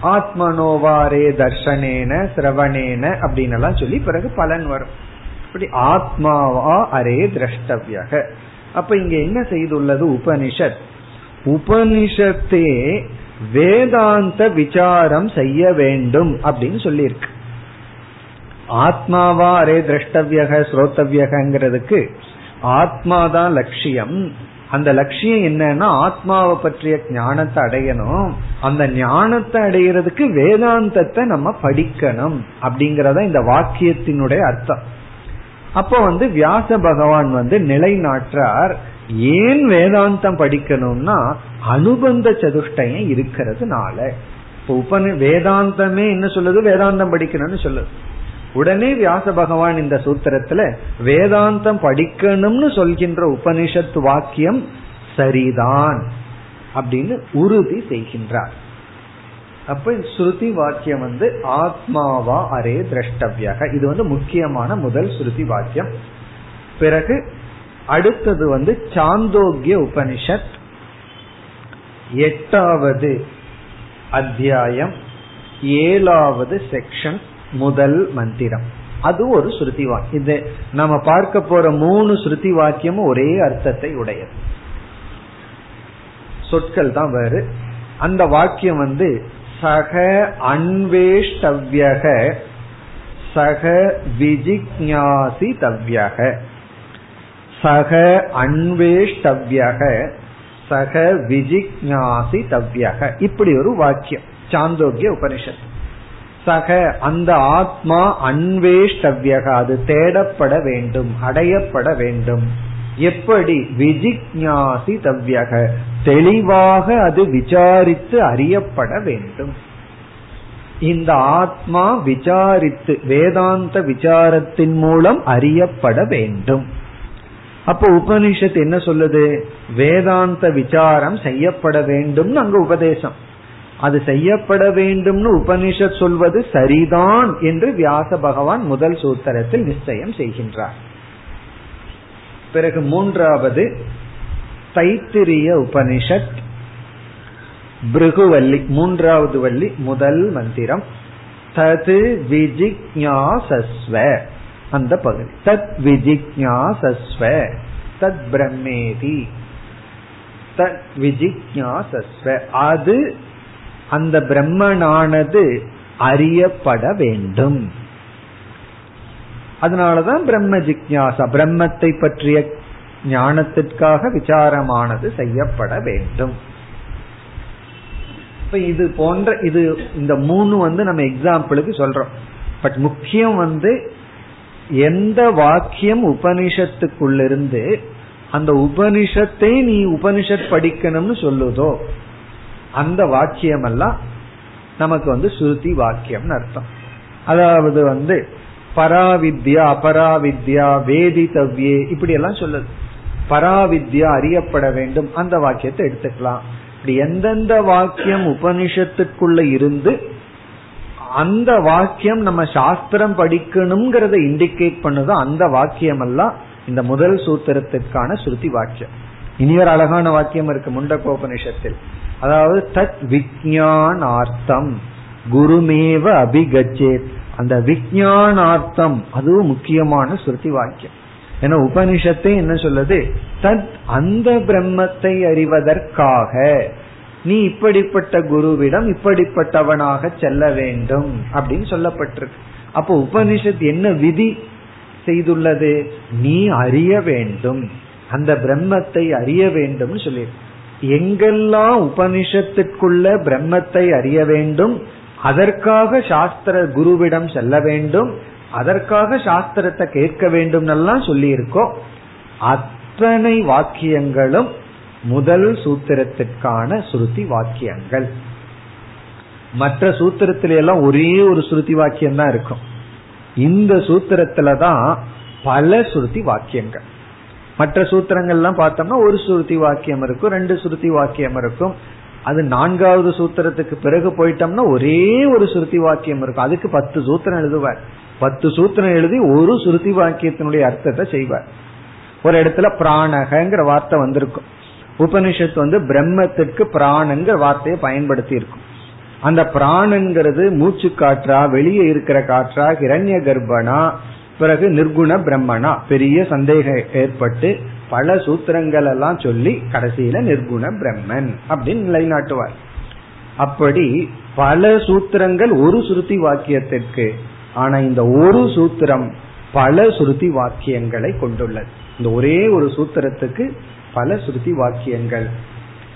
ஆத்மனோவாரே தர்ஷனேன சிரவணேன அப்படின்னு எல்லாம் சொல்லி பிறகு பலன் வரும். இப்படி ஆத்மாவா அரே திரஷ்டவியக. அப்ப இங்க என்ன செய்துள்ளது உபனிஷத்? உபனிஷத்தே வேதாந்த விசாரம் செய்ய வேண்டும் அப்படின்னு சொல்லியிருக்கு. ஆத்மாவா அரே திரஷ்டவியக ஸ்ரோத்தவியகங்கிறதுக்கு ஆத்மாதான் லட்சியம். அந்த லட்சியம் என்னன்னா ஆத்மாவை பற்றிய ஞானத்தை அடையணும். அந்த ஞானத்தை அடையிறதுக்கு வேதாந்தத்தை நம்ம படிக்கணும் அப்படிங்கறத இந்த வாக்கியத்தினுடைய அர்த்தம். அப்போ வந்து வியாச பகவான் வந்து நிலைநாட்டார் ஏன் வேதாந்தம் படிக்கணும்னா அனுபந்த சதுஷ்டயம் இருக்கிறதுனால. இப்போ உபனி வேதாந்தமே என்ன சொல்லுது? வேதாந்தம் படிக்கணும்னு சொல்லுது. உடனே வியாச பகவான் இந்த சூத்திரத்துல வேதாந்தம் படிக்கணும்னு சொல்கின்ற உபனிஷத் வாக்கியம் சரிதான் அப்படின்னு உறுதி செய்கின்றார். அப்ப ஸ்ருதி வாக்கியம் வந்து ஆத்மாவா அரே திரஷ்டவியாக. இது வந்து முக்கியமான முதல் ஸ்ருதி வாக்கியம். பிறகு அடுத்தது வந்து சாந்தோக்கிய உபனிஷத். எட்டாவது அத்தியாயம். ஏழாவது செக்ஷன். முதல் மந்திரம். அது ஒரு ஸ்ருதி வாக்கியம் இது நம்ம பார்க்க போற மூணு ஸ்ருதி வாக்கியமும் ஒரே அர்த்தத்தை உடையது. சொற்கள் தான் வேறு. அந்த வாக்கியம் வந்து சக அன்வேஷ்டவ்யக சக விஜிக்ஞாசி தவ்யக சக அன்வேஷ்டவ்யக சக விஜிக்ஞாசி தவ்யக. இப்படி ஒரு வாக்கியம் சாந்தோக்கிய உபனிஷத் சக அந்த ஆத்மா அன்வேஷ்டவ்யக அது தேடப்பட வேண்டும் அடையப்பட வேண்டும். எப்படி? விஜிக்ஞாசி தவ்யக தெளிவாக அது விசாரித்து அறியப்பட வேண்டும். இந்த ஆத்மா விசாரித்து வேதாந்த விசாரத்தின் மூலம் அறியப்பட வேண்டும். அப்போ உபனிஷத் என்ன சொல்லுது? வேதாந்த விசாரம் செய்யப்பட வேண்டும் அங்க உபதேசம். அது செய்யப்பட வேண்டும்னு உபனிஷத் சொல்வது சரிதான் என்று வியாச பகவான் முதல் சூத்திரத்தில் நிச்சயம் செய்கின்றார். பிறகு மூன்றாவது தைத்திரிய உபனிஷத் பிருகுவல்லி மூன்றாவது வள்ளி முதல் மந்திரம் தது விஜிக்யாசஸ்வ அந்த பகுதி. தத் விஜிக்யாசஸ்வ தத் பிரம்மேதி தத் விஜிக்யாசஸ்வ அது அந்த பிரம்மனானது அறியப்பட வேண்டும். அதனாலதான் பிரம்ம ஜிக்யாசா பிரம்மத்தை பற்றிய ஞானத்திற்காக விசாரமானது செய்யப்பட வேண்டும். இப்ப இது போன்ற இது இந்த மூணு வந்து நம்ம எக்ஸாம்பிளுக்கு சொல்றோம். பட் முக்கியம் வந்து எந்த வாக்கியம் உபனிஷத்துக்குள்ளிருந்து அந்த உபனிஷத்தை நீ உபனிஷத் படிக்கணும்னு சொல்லுதோ அந்த வாக்கியம் எல்லாம் நமக்கு வந்து ஸ்ருதி வாக்கியம்னு அர்த்தம். அதாவது வந்து பராவித்யா அபராவித்யா வேதித்தவ்யே இப்படி எல்லாம் சொல்லுது. பராவித்யா அறியப்பட வேண்டும். அந்த வாக்கியத்தை எடுத்துக்கலாம். இப்படி எந்தெந்த வாக்கியம் உபனிஷத்துக்குள்ள இருந்து அந்த வாக்கியம் நம்ம சாஸ்திரம் படிக்கணுங்கிறத இண்டிகேட் பண்ணுதோ அந்த வாக்கியம் எல்லாம் இந்த முதல் சூத்திரத்திற்கான ஸ்ருதி வாக்கியம். இனி ஒரு அழகான வாக்கியம் இருக்கு முண்டகோபனிஷத்தில் அதாவது தத் விஜயானார்த்தம் குருமேவ அபிகச்சே. அந்த விஜயானார்த்தம் அதுவும் முக்கியமான ஸ்ருதி வாக்கியம். ஏன்னா உபனிஷத்தை என்ன சொல்லுது? தத் அந்த பிரம்மத்தை அறிவதற்காக நீ இப்படிப்பட்ட குருவிடம் இப்படிப்பட்டவனாக செல்ல வேண்டும் அப்படின்னு சொல்லப்பட்டிருக்கு. அப்போ உபனிஷத் என்ன விதி செய்துள்ளது? நீ அறிய வேண்டும். அந்த பிரம்மத்தை அறிய வேண்டும் சொல்லி எங்கெல்லாம் உபனிஷத்துக்குள்ள பிரம்மத்தை அறிய வேண்டும் அதற்காக சாஸ்திர குருவிடம் செல்ல வேண்டும் அதற்காக சாஸ்திரத்தை கேட்க வேண்டும் எல்லாம் சொல்லி இருக்கோம் அத்தனை வாக்கியங்களும் முதல் சூத்திரத்திற்கான ஸ்ருதி வாக்கியங்கள். மற்ற சூத்திரத்தில எல்லாம் ஒரே ஒரு ஸ்ருதி வாக்கியம் தான் இருக்கும். இந்த சூத்திரத்துல தான் பல ஸ்ருதி வாக்கியங்கள். மற்ற சூத்திரங்கள்லாம் பார்த்தோம்னா ஒரு ஸ்ருதி வாக்கியம் இருக்கும் ரெண்டு சுருதி வாக்கியம் இருக்கும். அது நான்காவது சூத்திரத்துக்கு பிறகு போயிட்டோம்னா ஒரே ஒரு சுருதி வாக்கியம் இருக்கும். அதுக்கு பத்து சூத்திரம் எழுதுவார். பத்து சூத்திரம் எழுதி ஒரு சுருதி வாக்கியத்தினுடைய அர்த்தத்தை செய்வார். ஒரு இடத்துல பிராணகங்கிற வார்த்தை வந்திருக்கும். உபனிஷத்து வந்து பிரம்மத்திற்கு பிராணங்கிற வார்த்தையை பயன்படுத்தி இருக்கும். அந்த பிராணங்கிறது மூச்சு காற்றா வெளியே இருக்கிற காற்றா இரண்ய கர்ப்பனா பிறகு நிர்குண பிரம்மனா. பெரிய சந்தேகம் ஏற்பட்டு பல சூத்திரங்கள் எல்லாம் சொல்லி கடைசியில நிர்குண பிரம்மன் அப்படின்னு நிலைநாட்டுவார். அப்படி பல சூத்திரங்கள் ஒரு சுருதி வாக்கியத்திற்கு ஆனா இந்த ஒரு சூத்திரம் பல சுருதி வாக்கியங்களை கொண்டுள்ளது. இந்த ஒரே ஒரு சூத்திரத்துக்கு பல சுருதி வாக்கியங்கள்.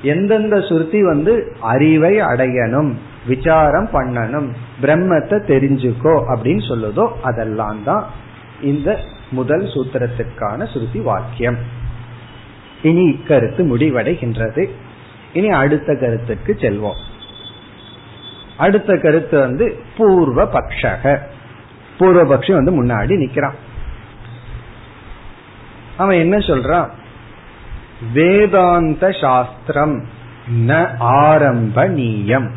எந்தெந்த சுருதி வந்து அறிவை அடையணும் விசாரம் பண்ணணும் பிரம்மத்தை தெரிஞ்சுக்கோ அப்படின்னு சொல்லுதோ அதெல்லாம் தான் இந்த முதல் சூத்திரத்திற்கான சுருதி வாக்கியம். இனி இக்கருத்து முடிவடைகின்றது. இனி அடுத்த கருத்துக்கு செல்வோம். அடுத்த கருத்து வந்து பூர்வ பக்ஷக பூர்வபக்ஷி வந்து முன்னாடி நிக்கிறான். அவன் என்ன சொல்றான்? வேதாந்த சாஸ்திரம் ந ஆரம்பணீயம்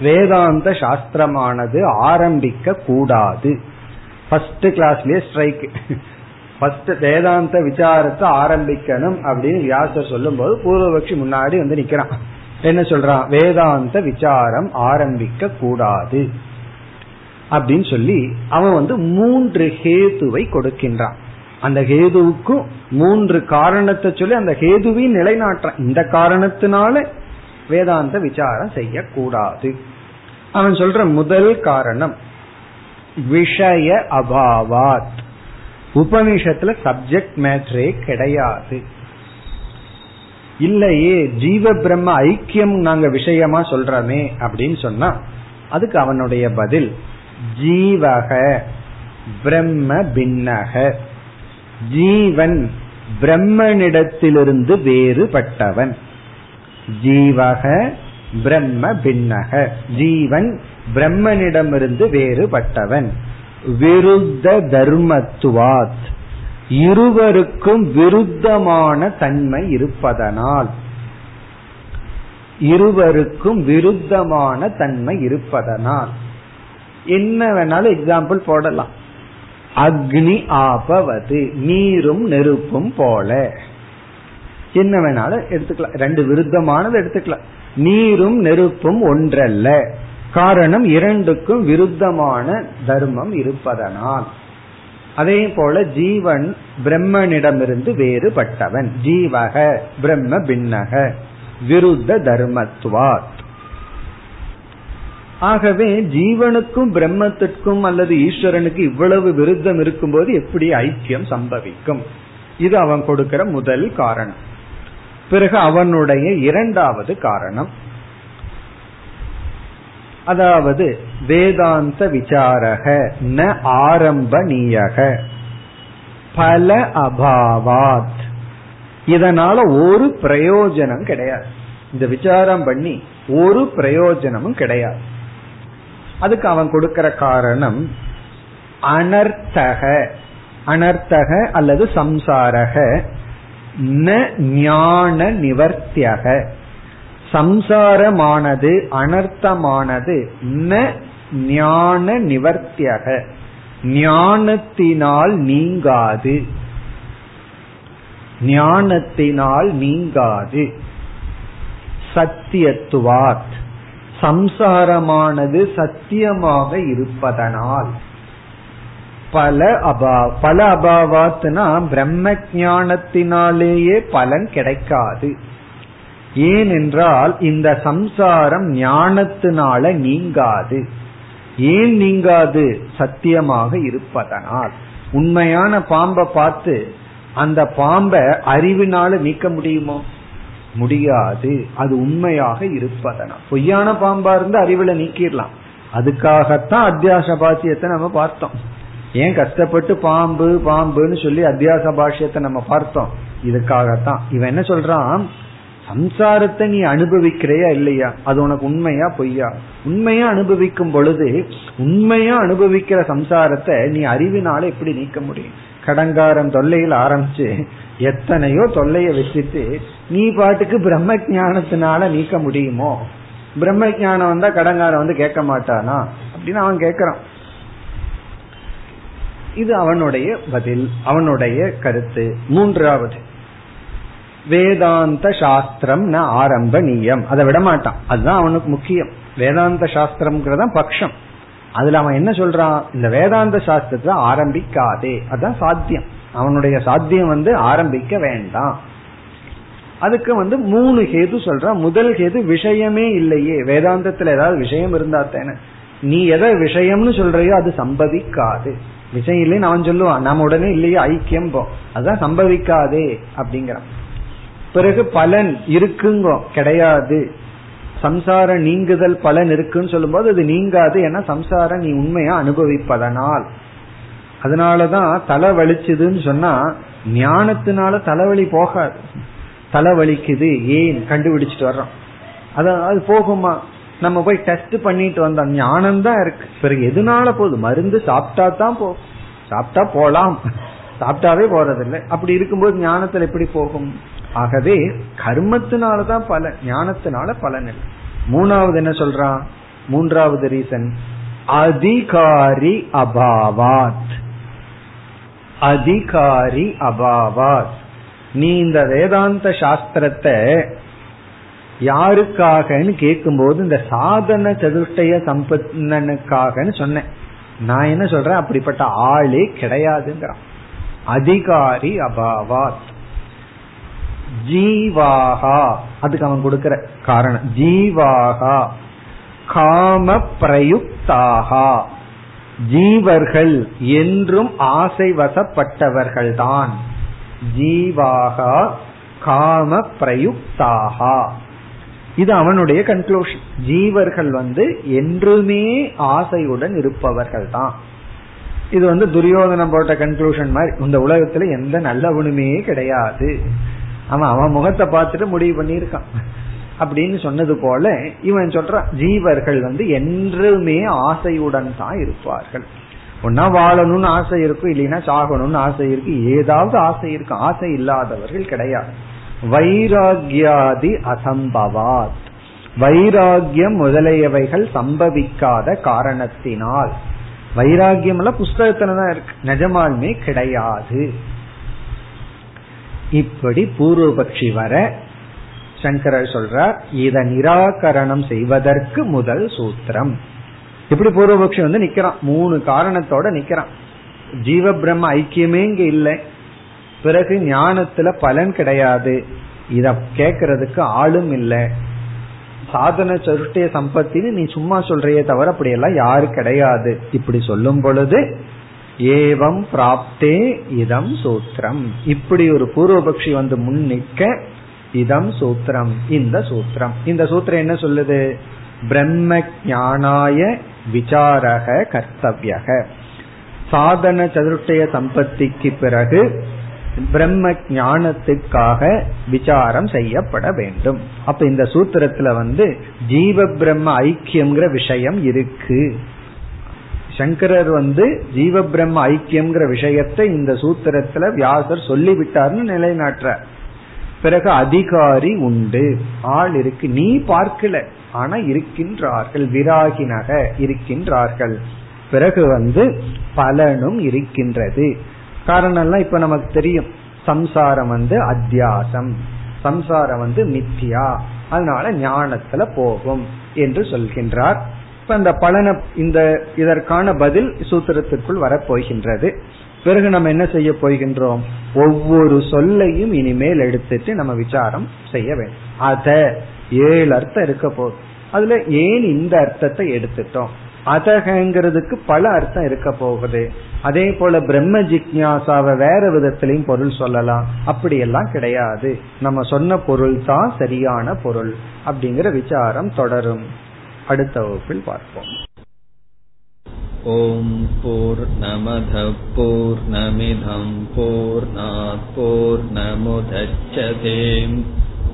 வேதாந்த சாஸ்திரமானது ஆரம்பிக்க கூடாது. ஃபர்ஸ்ட் கிளாஸ்லயே ஸ்ட்ரைக் ஃபர்ஸ்ட் வேதாந்த விசாரத்தை ஆரம்பிக்கணும் அப்படின்னு வியாசர் சொல்லும் போது பூர்வபக்ஷி முன்னாடி வந்து நிக்கிறான். என்ன சொல்றான்? வேதாந்த விசாரம் ஆரம்பிக்க கூடாது அப்படின்னு சொல்லி அவன் வந்து மூன்று ஹேதுவை கொடுக்கின்றான். அந்த ஹேதுவுக்கும் மூன்று காரணத்தை சொல்லி அந்த ஹேதுவையும் நிலைநாட்டுறான். இந்த காரணத்தினால வேதாந்த விசாரம் செய்யக்கூடாது. அவன் சொல்ற முதல் காரணம் விஷய அபாவாத். உபனிஷத்துல சப்ஜெக்ட் மேட்ரே கிடையாது. இல்லையே ஜீவ பிரம்ம ஐக்கியம் நாங்க விஷயமா சொல்றோமே அப்படின்னு சொன்னா அதுக்கு அவனுடைய பதில் ஜீவக பிரம்ம பின்னக. ஜீவன் பிரம்மனிடத்திலிருந்து வேறுபட்டவன். ஜீவக பிரம்ம பின்னக. ஜீவன் பிரம்மனிடமிருந்து வேறுபட்டவன். விருத்த தர்மத்துவாத். இருவருக்கும் விருத்தமான தன்மை இருப்பதனால். இருவருக்கும் விருத்தமான தன்மை இருப்பதனால். என்ன வேணாலும் எக்ஸாம்பிள் போடலாம். அக்னி ஆபவது நீரும் நெருப்பும் போல. என்ன வேணாலும் எடுத்துக்கலாம். ரெண்டு விருத்தமானது எடுத்துக்கலாம். நீரும் நெருப்பும் ஒன்றல்ல. காரணம் இரண்டுக்கும் விருத்தமான தர்மம் இருப்பதனால். அதே போல ஜீவன் பிரம்மனிடமிருந்து வேறுபட்டவன். ஜீவக பிரம்ம பின்னக விருத்த தர்மத்துவாத். ஆகவே ஜீவனுக்கும் பிரம்மத்திற்கும் அல்லது ஈஸ்வரனுக்கு இவ்வளவு விருத்தம் இருக்கும்போது எப்படி ஐக்கியம் சம்பவிக்கும்? இது அவன் கொடுக்கிற முதல் காரணம். பிறகு அவனுடைய இரண்டாவது காரணம். அதாவது வேதாந்த விசாரக ந ஆரம்பணீயக பல அபாவாத். இதனால ஒரு பிரயோஜனம் கிடையாது. இந்த விசாரம் பண்ணி ஒரு பிரயோஜனமும் கிடையாது. அதுக்கு அவன் கொடுக்கிற காரணம் அனர்த்தக. அனர்த்தக அல்லது சம்சாரக. ந ஞான நிவர்த்தியக. சம்சாரமானது அனர்த்தமானது ந ஞான நிவர்த்தியக. ஞானத்தினால் நீங்காது. ஞானத்தினால் நீங்காது. சத்தியத்துவாத். சம்சாரமானது சத்தியமாக இருப்பதனால். பல அபா பல அபாவாத்னா பிரம்ம ஞானத்தினாலேயே பலன் கிடைக்காது. ஏனென்றால் இந்த சம்சாரம் ஞானத்தினால நீங்காது. ஏன் நீங்காது? சத்தியமாக இருப்பதனால். உண்மையான பாம்பை பார்த்து அந்த பாம்பை அறிவினால நீக்க முடியுமோ? முடியாது. அது உண்மையாக இருப்பதனால். பொய்யான பாம்பா இருந்து அறிவுல நீக்கிடலாம். அதுக்காகத்தான் அத்தியாச பாசியத்தை நம்ம பார்த்தோம். ஏன் கஷ்டப்பட்டு பாம்பு பாம்புன்னு சொல்லி அத்தியாச பாஷ்யத்தை நம்ம பார்த்தோம்? இதுக்காகத்தான். இவன் என்ன சொல்றான்? சம்சாரத்தை நீ அனுபவிக்கிறையா இல்லையா? அது உனக்கு உண்மையா பொய்யா? உண்மையா அனுபவிக்கும் பொழுது உண்மையா அனுபவிக்கிற சம்சாரத்தை நீ அறிவினால எப்படி நீக்க முடியும்? கடங்காரம் தொல்லையில் ஆரம்பிச்சு எத்தனையோ தொல்லைய வச்சுட்டு நீ பாட்டுக்கு பிரம்ம ஜானத்தினால நீக்க முடியுமோ? பிரம்ம ஜானம் வந்தா கடங்காரம் வந்து கேட்க மாட்டானா? அப்படின்னு அவன் கேட்கறான். இது அவனுடைய பதில் அவனுடைய கருத்து. மூன்றாவது வேதாந்த சாஸ்திரம் ந ஆரம்ப நீயம் அதை விட மாட்டான் அதுதான் அவனுக்கு முக்கியம். வேதாந்த சாஸ்திரம்ங்கிறத பக்ஷம். அதுல அவன் என்ன சொல்றான்? இந்த வேதாந்த சாஸ்திரத்தை ஆரம்பிக்காதே. அதுதான் சாத்தியம். அவனுடைய சாத்தியம் வந்து ஆரம்பிக்க வேண்டாம். அதுக்கு வந்து மூணு ஹேது சொல்றான். முதல் கேது விஷயமே இல்லையே. வேதாந்தத்துல ஏதாவது விஷயம் இருந்தா தானே. நீ எதை விஷயம்னு சொல்றையோ அது சம்பவிக்காது. விஷயம் இல்லைன்னு அவன் சொல்லுவான். நம்ம உடனே இல்லையே ஐக்கியம் போ. அதுதான் சம்பவிக்காதே அப்படிங்கிறான். பிறகு பலன் இருக்குங்கோ கிடையாது. சம்சாரம் நீங்குதல் பலன் இருக்குன்னு சொல்லும்போது அது நீங்காது ஏன்னா சம்சாரம் நீ உண்மையா அனுபவிப்பதனால். அதனாலதான் தலை வலிச்சுதுன்னு சொன்னா ஞானத்தினால தலைவலி போகாது. தலை வலிக்குது ஏன்? கண்டுபிடிச்சிட்டு வர்றோம். அதான் அது போகுமா? நம்ம போய் டெஸ்ட் பண்ணிட்டு வந்தோம். ஞானம் தான் இருக்கு. பிறகு எதுனால போகுது? மருந்து சாப்பிட்டா தான் போகும் சாப்பிட்டா போலாம். சாப்பிட்டாவே போறதில்லை. அப்படி இருக்கும்போது ஞானத்துல எப்படி போகும்? ஆகவே கர்மத்தினாலதான் பலன் ஞானத்தினால பலன் இல்லை மூணாவது என்ன சொல்றான் மூன்றாவது ரீசன் அதிகாரி அபாவாத். அதிகாரி அபாவாத். நீ இந்த வேதாந்த சாஸ்திரத்தை யாருக்காகன்னு கேட்கும்போது இந்த சாதன சதுஷ்டய சம்பன்னனுக்காகன்னு சொன்னேன். நான் என்ன சொல்றேன்? அப்படிப்பட்ட ஆளே கிடையாதுங்கிறான். அதிகாரி அபாவாத். ஜீவாகா. அதுக்கு அவன் கொடுக்கிற காரணம். ஜீவாகா. காம பிரயுக்தாகா. ஜீவர்கள் என்றும் ஆசை வசப்பட்டவர்கள்தான் ஜீவாகா காம பிரயுக்தாகா. இது அவனுடைய கன்க்ளூஷன் ஜீவர்கள் வந்து என்றுமே ஆசையுடன் இருப்பவர்கள் தான் இது வந்து துரியோதனம் போட்ட கன்க்ளூஷன் மாதிரி இந்த உலகத்துல எந்த நல்லவனுமே கிடையாது. அவன் அவன் முகத்தை பார்த்துட்டு முடிவு பண்ணியிருக்கான். அப்படின்னு சொன்னது போல இவன் சொல்றான் ஜீவர்கள் வந்து என்றுமே ஆசையுடன் தான் இருப்பார்கள். ஒன்னா வாழணும்னு ஆசை இருக்கும் இல்லைன்னா சாகணும்னு ஆசை இருக்கு ஏதாவது ஆசை இருக்கும் ஆசை இல்லாதவர்கள் கிடையாது. வைராகியாதி அசம்பவாத். வைராகியம் முதலியவைகள் சம்பவிக்காத காரணத்தினால். வைராகியம் எல்லாம் புஸ்தகத்துல தான் இருக்கு. நிஜமாலுமே கிடையாது. இப்படி பூர்வபக்ஷி வர சங்கரர் சொல்றார் இத நிராகரணம் செய்வதற்கு முதல் சூத்திரம். இப்படி பூர்வபக்ஷி வந்து நிக்கிறான். மூணு காரணத்தோட நிக்கிறான். ஜீவ பிரம்ம ஐக்கியமே இங்க இல்லை. பிறகு ஞானத்துல பலன் கிடையாது. இத கேக்கிறதுக்கு ஆளும் இல்லை. சாதன சருஷ்டைய சம்பத்தின்னு நீ சும்மா சொல்றையே தவிர அப்படியெல்லாம் யாரு கிடையாது. இப்படி சொல்லும் பொழுது ஏவம் பிராப்தே இதம் சூத்திரம். இப்படி ஒரு பூர்வபக்ஷி வந்து முன் நிற்க இதம் சூத்திரம் இந்த சூத்திரம். இந்த சூத்திரம் என்ன சொல்லுது? பிரம்ம ஞானாய விசாரக கர்த்தவியக. சாதன சதுர்டய சம்பத்திக்கு பிறகு பிரம்ம ஞானத்துக்காக விசாரம் செய்யப்பட வேண்டும். அப்ப இந்த சூத்திரத்துல வந்து ஜீவ பிரம்ம ஐக்கியம்ங்கிற விஷயம் இருக்கு. சங்கரர் வந்து ஜீவ பிரம்ம ஐக்கியம்ங்கிற விஷயத்தை இந்த சூத்திரத்துல வியாசர் சொல்லிவிட்டார்னு நிலைநாட்டுற. பிறகு அதிகாரி உண்டு. ஆள் இருக்கு. நீ பார்க்கல. ஆனா இருக்கின்றார்கள். விராகினக இருக்கின்றார்கள். பிறகு வந்து பலனும் இருக்கின்றது. காரணம் எல்லாம் இப்ப நமக்கு தெரியும். சம்சாரம் வந்து அத்தியாசம். சம்சாரம் வந்து மித்தியா. அதனால ஞானத்துல போகும் என்று சொல்கின்றார். இப்ப இந்த பலனை இந்த இதற்கான பதில் சூத்திரத்திற்குள் வரப்போகின்றது. பிறகு நம்ம என்ன செய்ய போகின்றோம்? ஒவ்வொரு சொல்லையும் இனிமேல் எடுத்துட்டு நம்ம விசாரம் செய்ய வேண்டும். அத ஏழு அர்த்தம் இருக்க போகுது. அதுல ஏன் இந்த அர்த்தத்தை எடுத்துட்டோம்? அதகங்கிறதுக்கு பல அர்த்தம் இருக்க போகுது. அதே போல பிரம்ம ஜிக்யாசாவை வேற விதத்திலையும் பொருள் சொல்லலாம். அப்படியெல்லாம் கிடையாது. நம்ம சொன்ன பொருள் தான் சரியான பொருள் அப்படிங்கிற விசாரம் தொடரும். அடுத்த வகுப்பில் பார்ப்போம். ஓம் போர் நமத போர்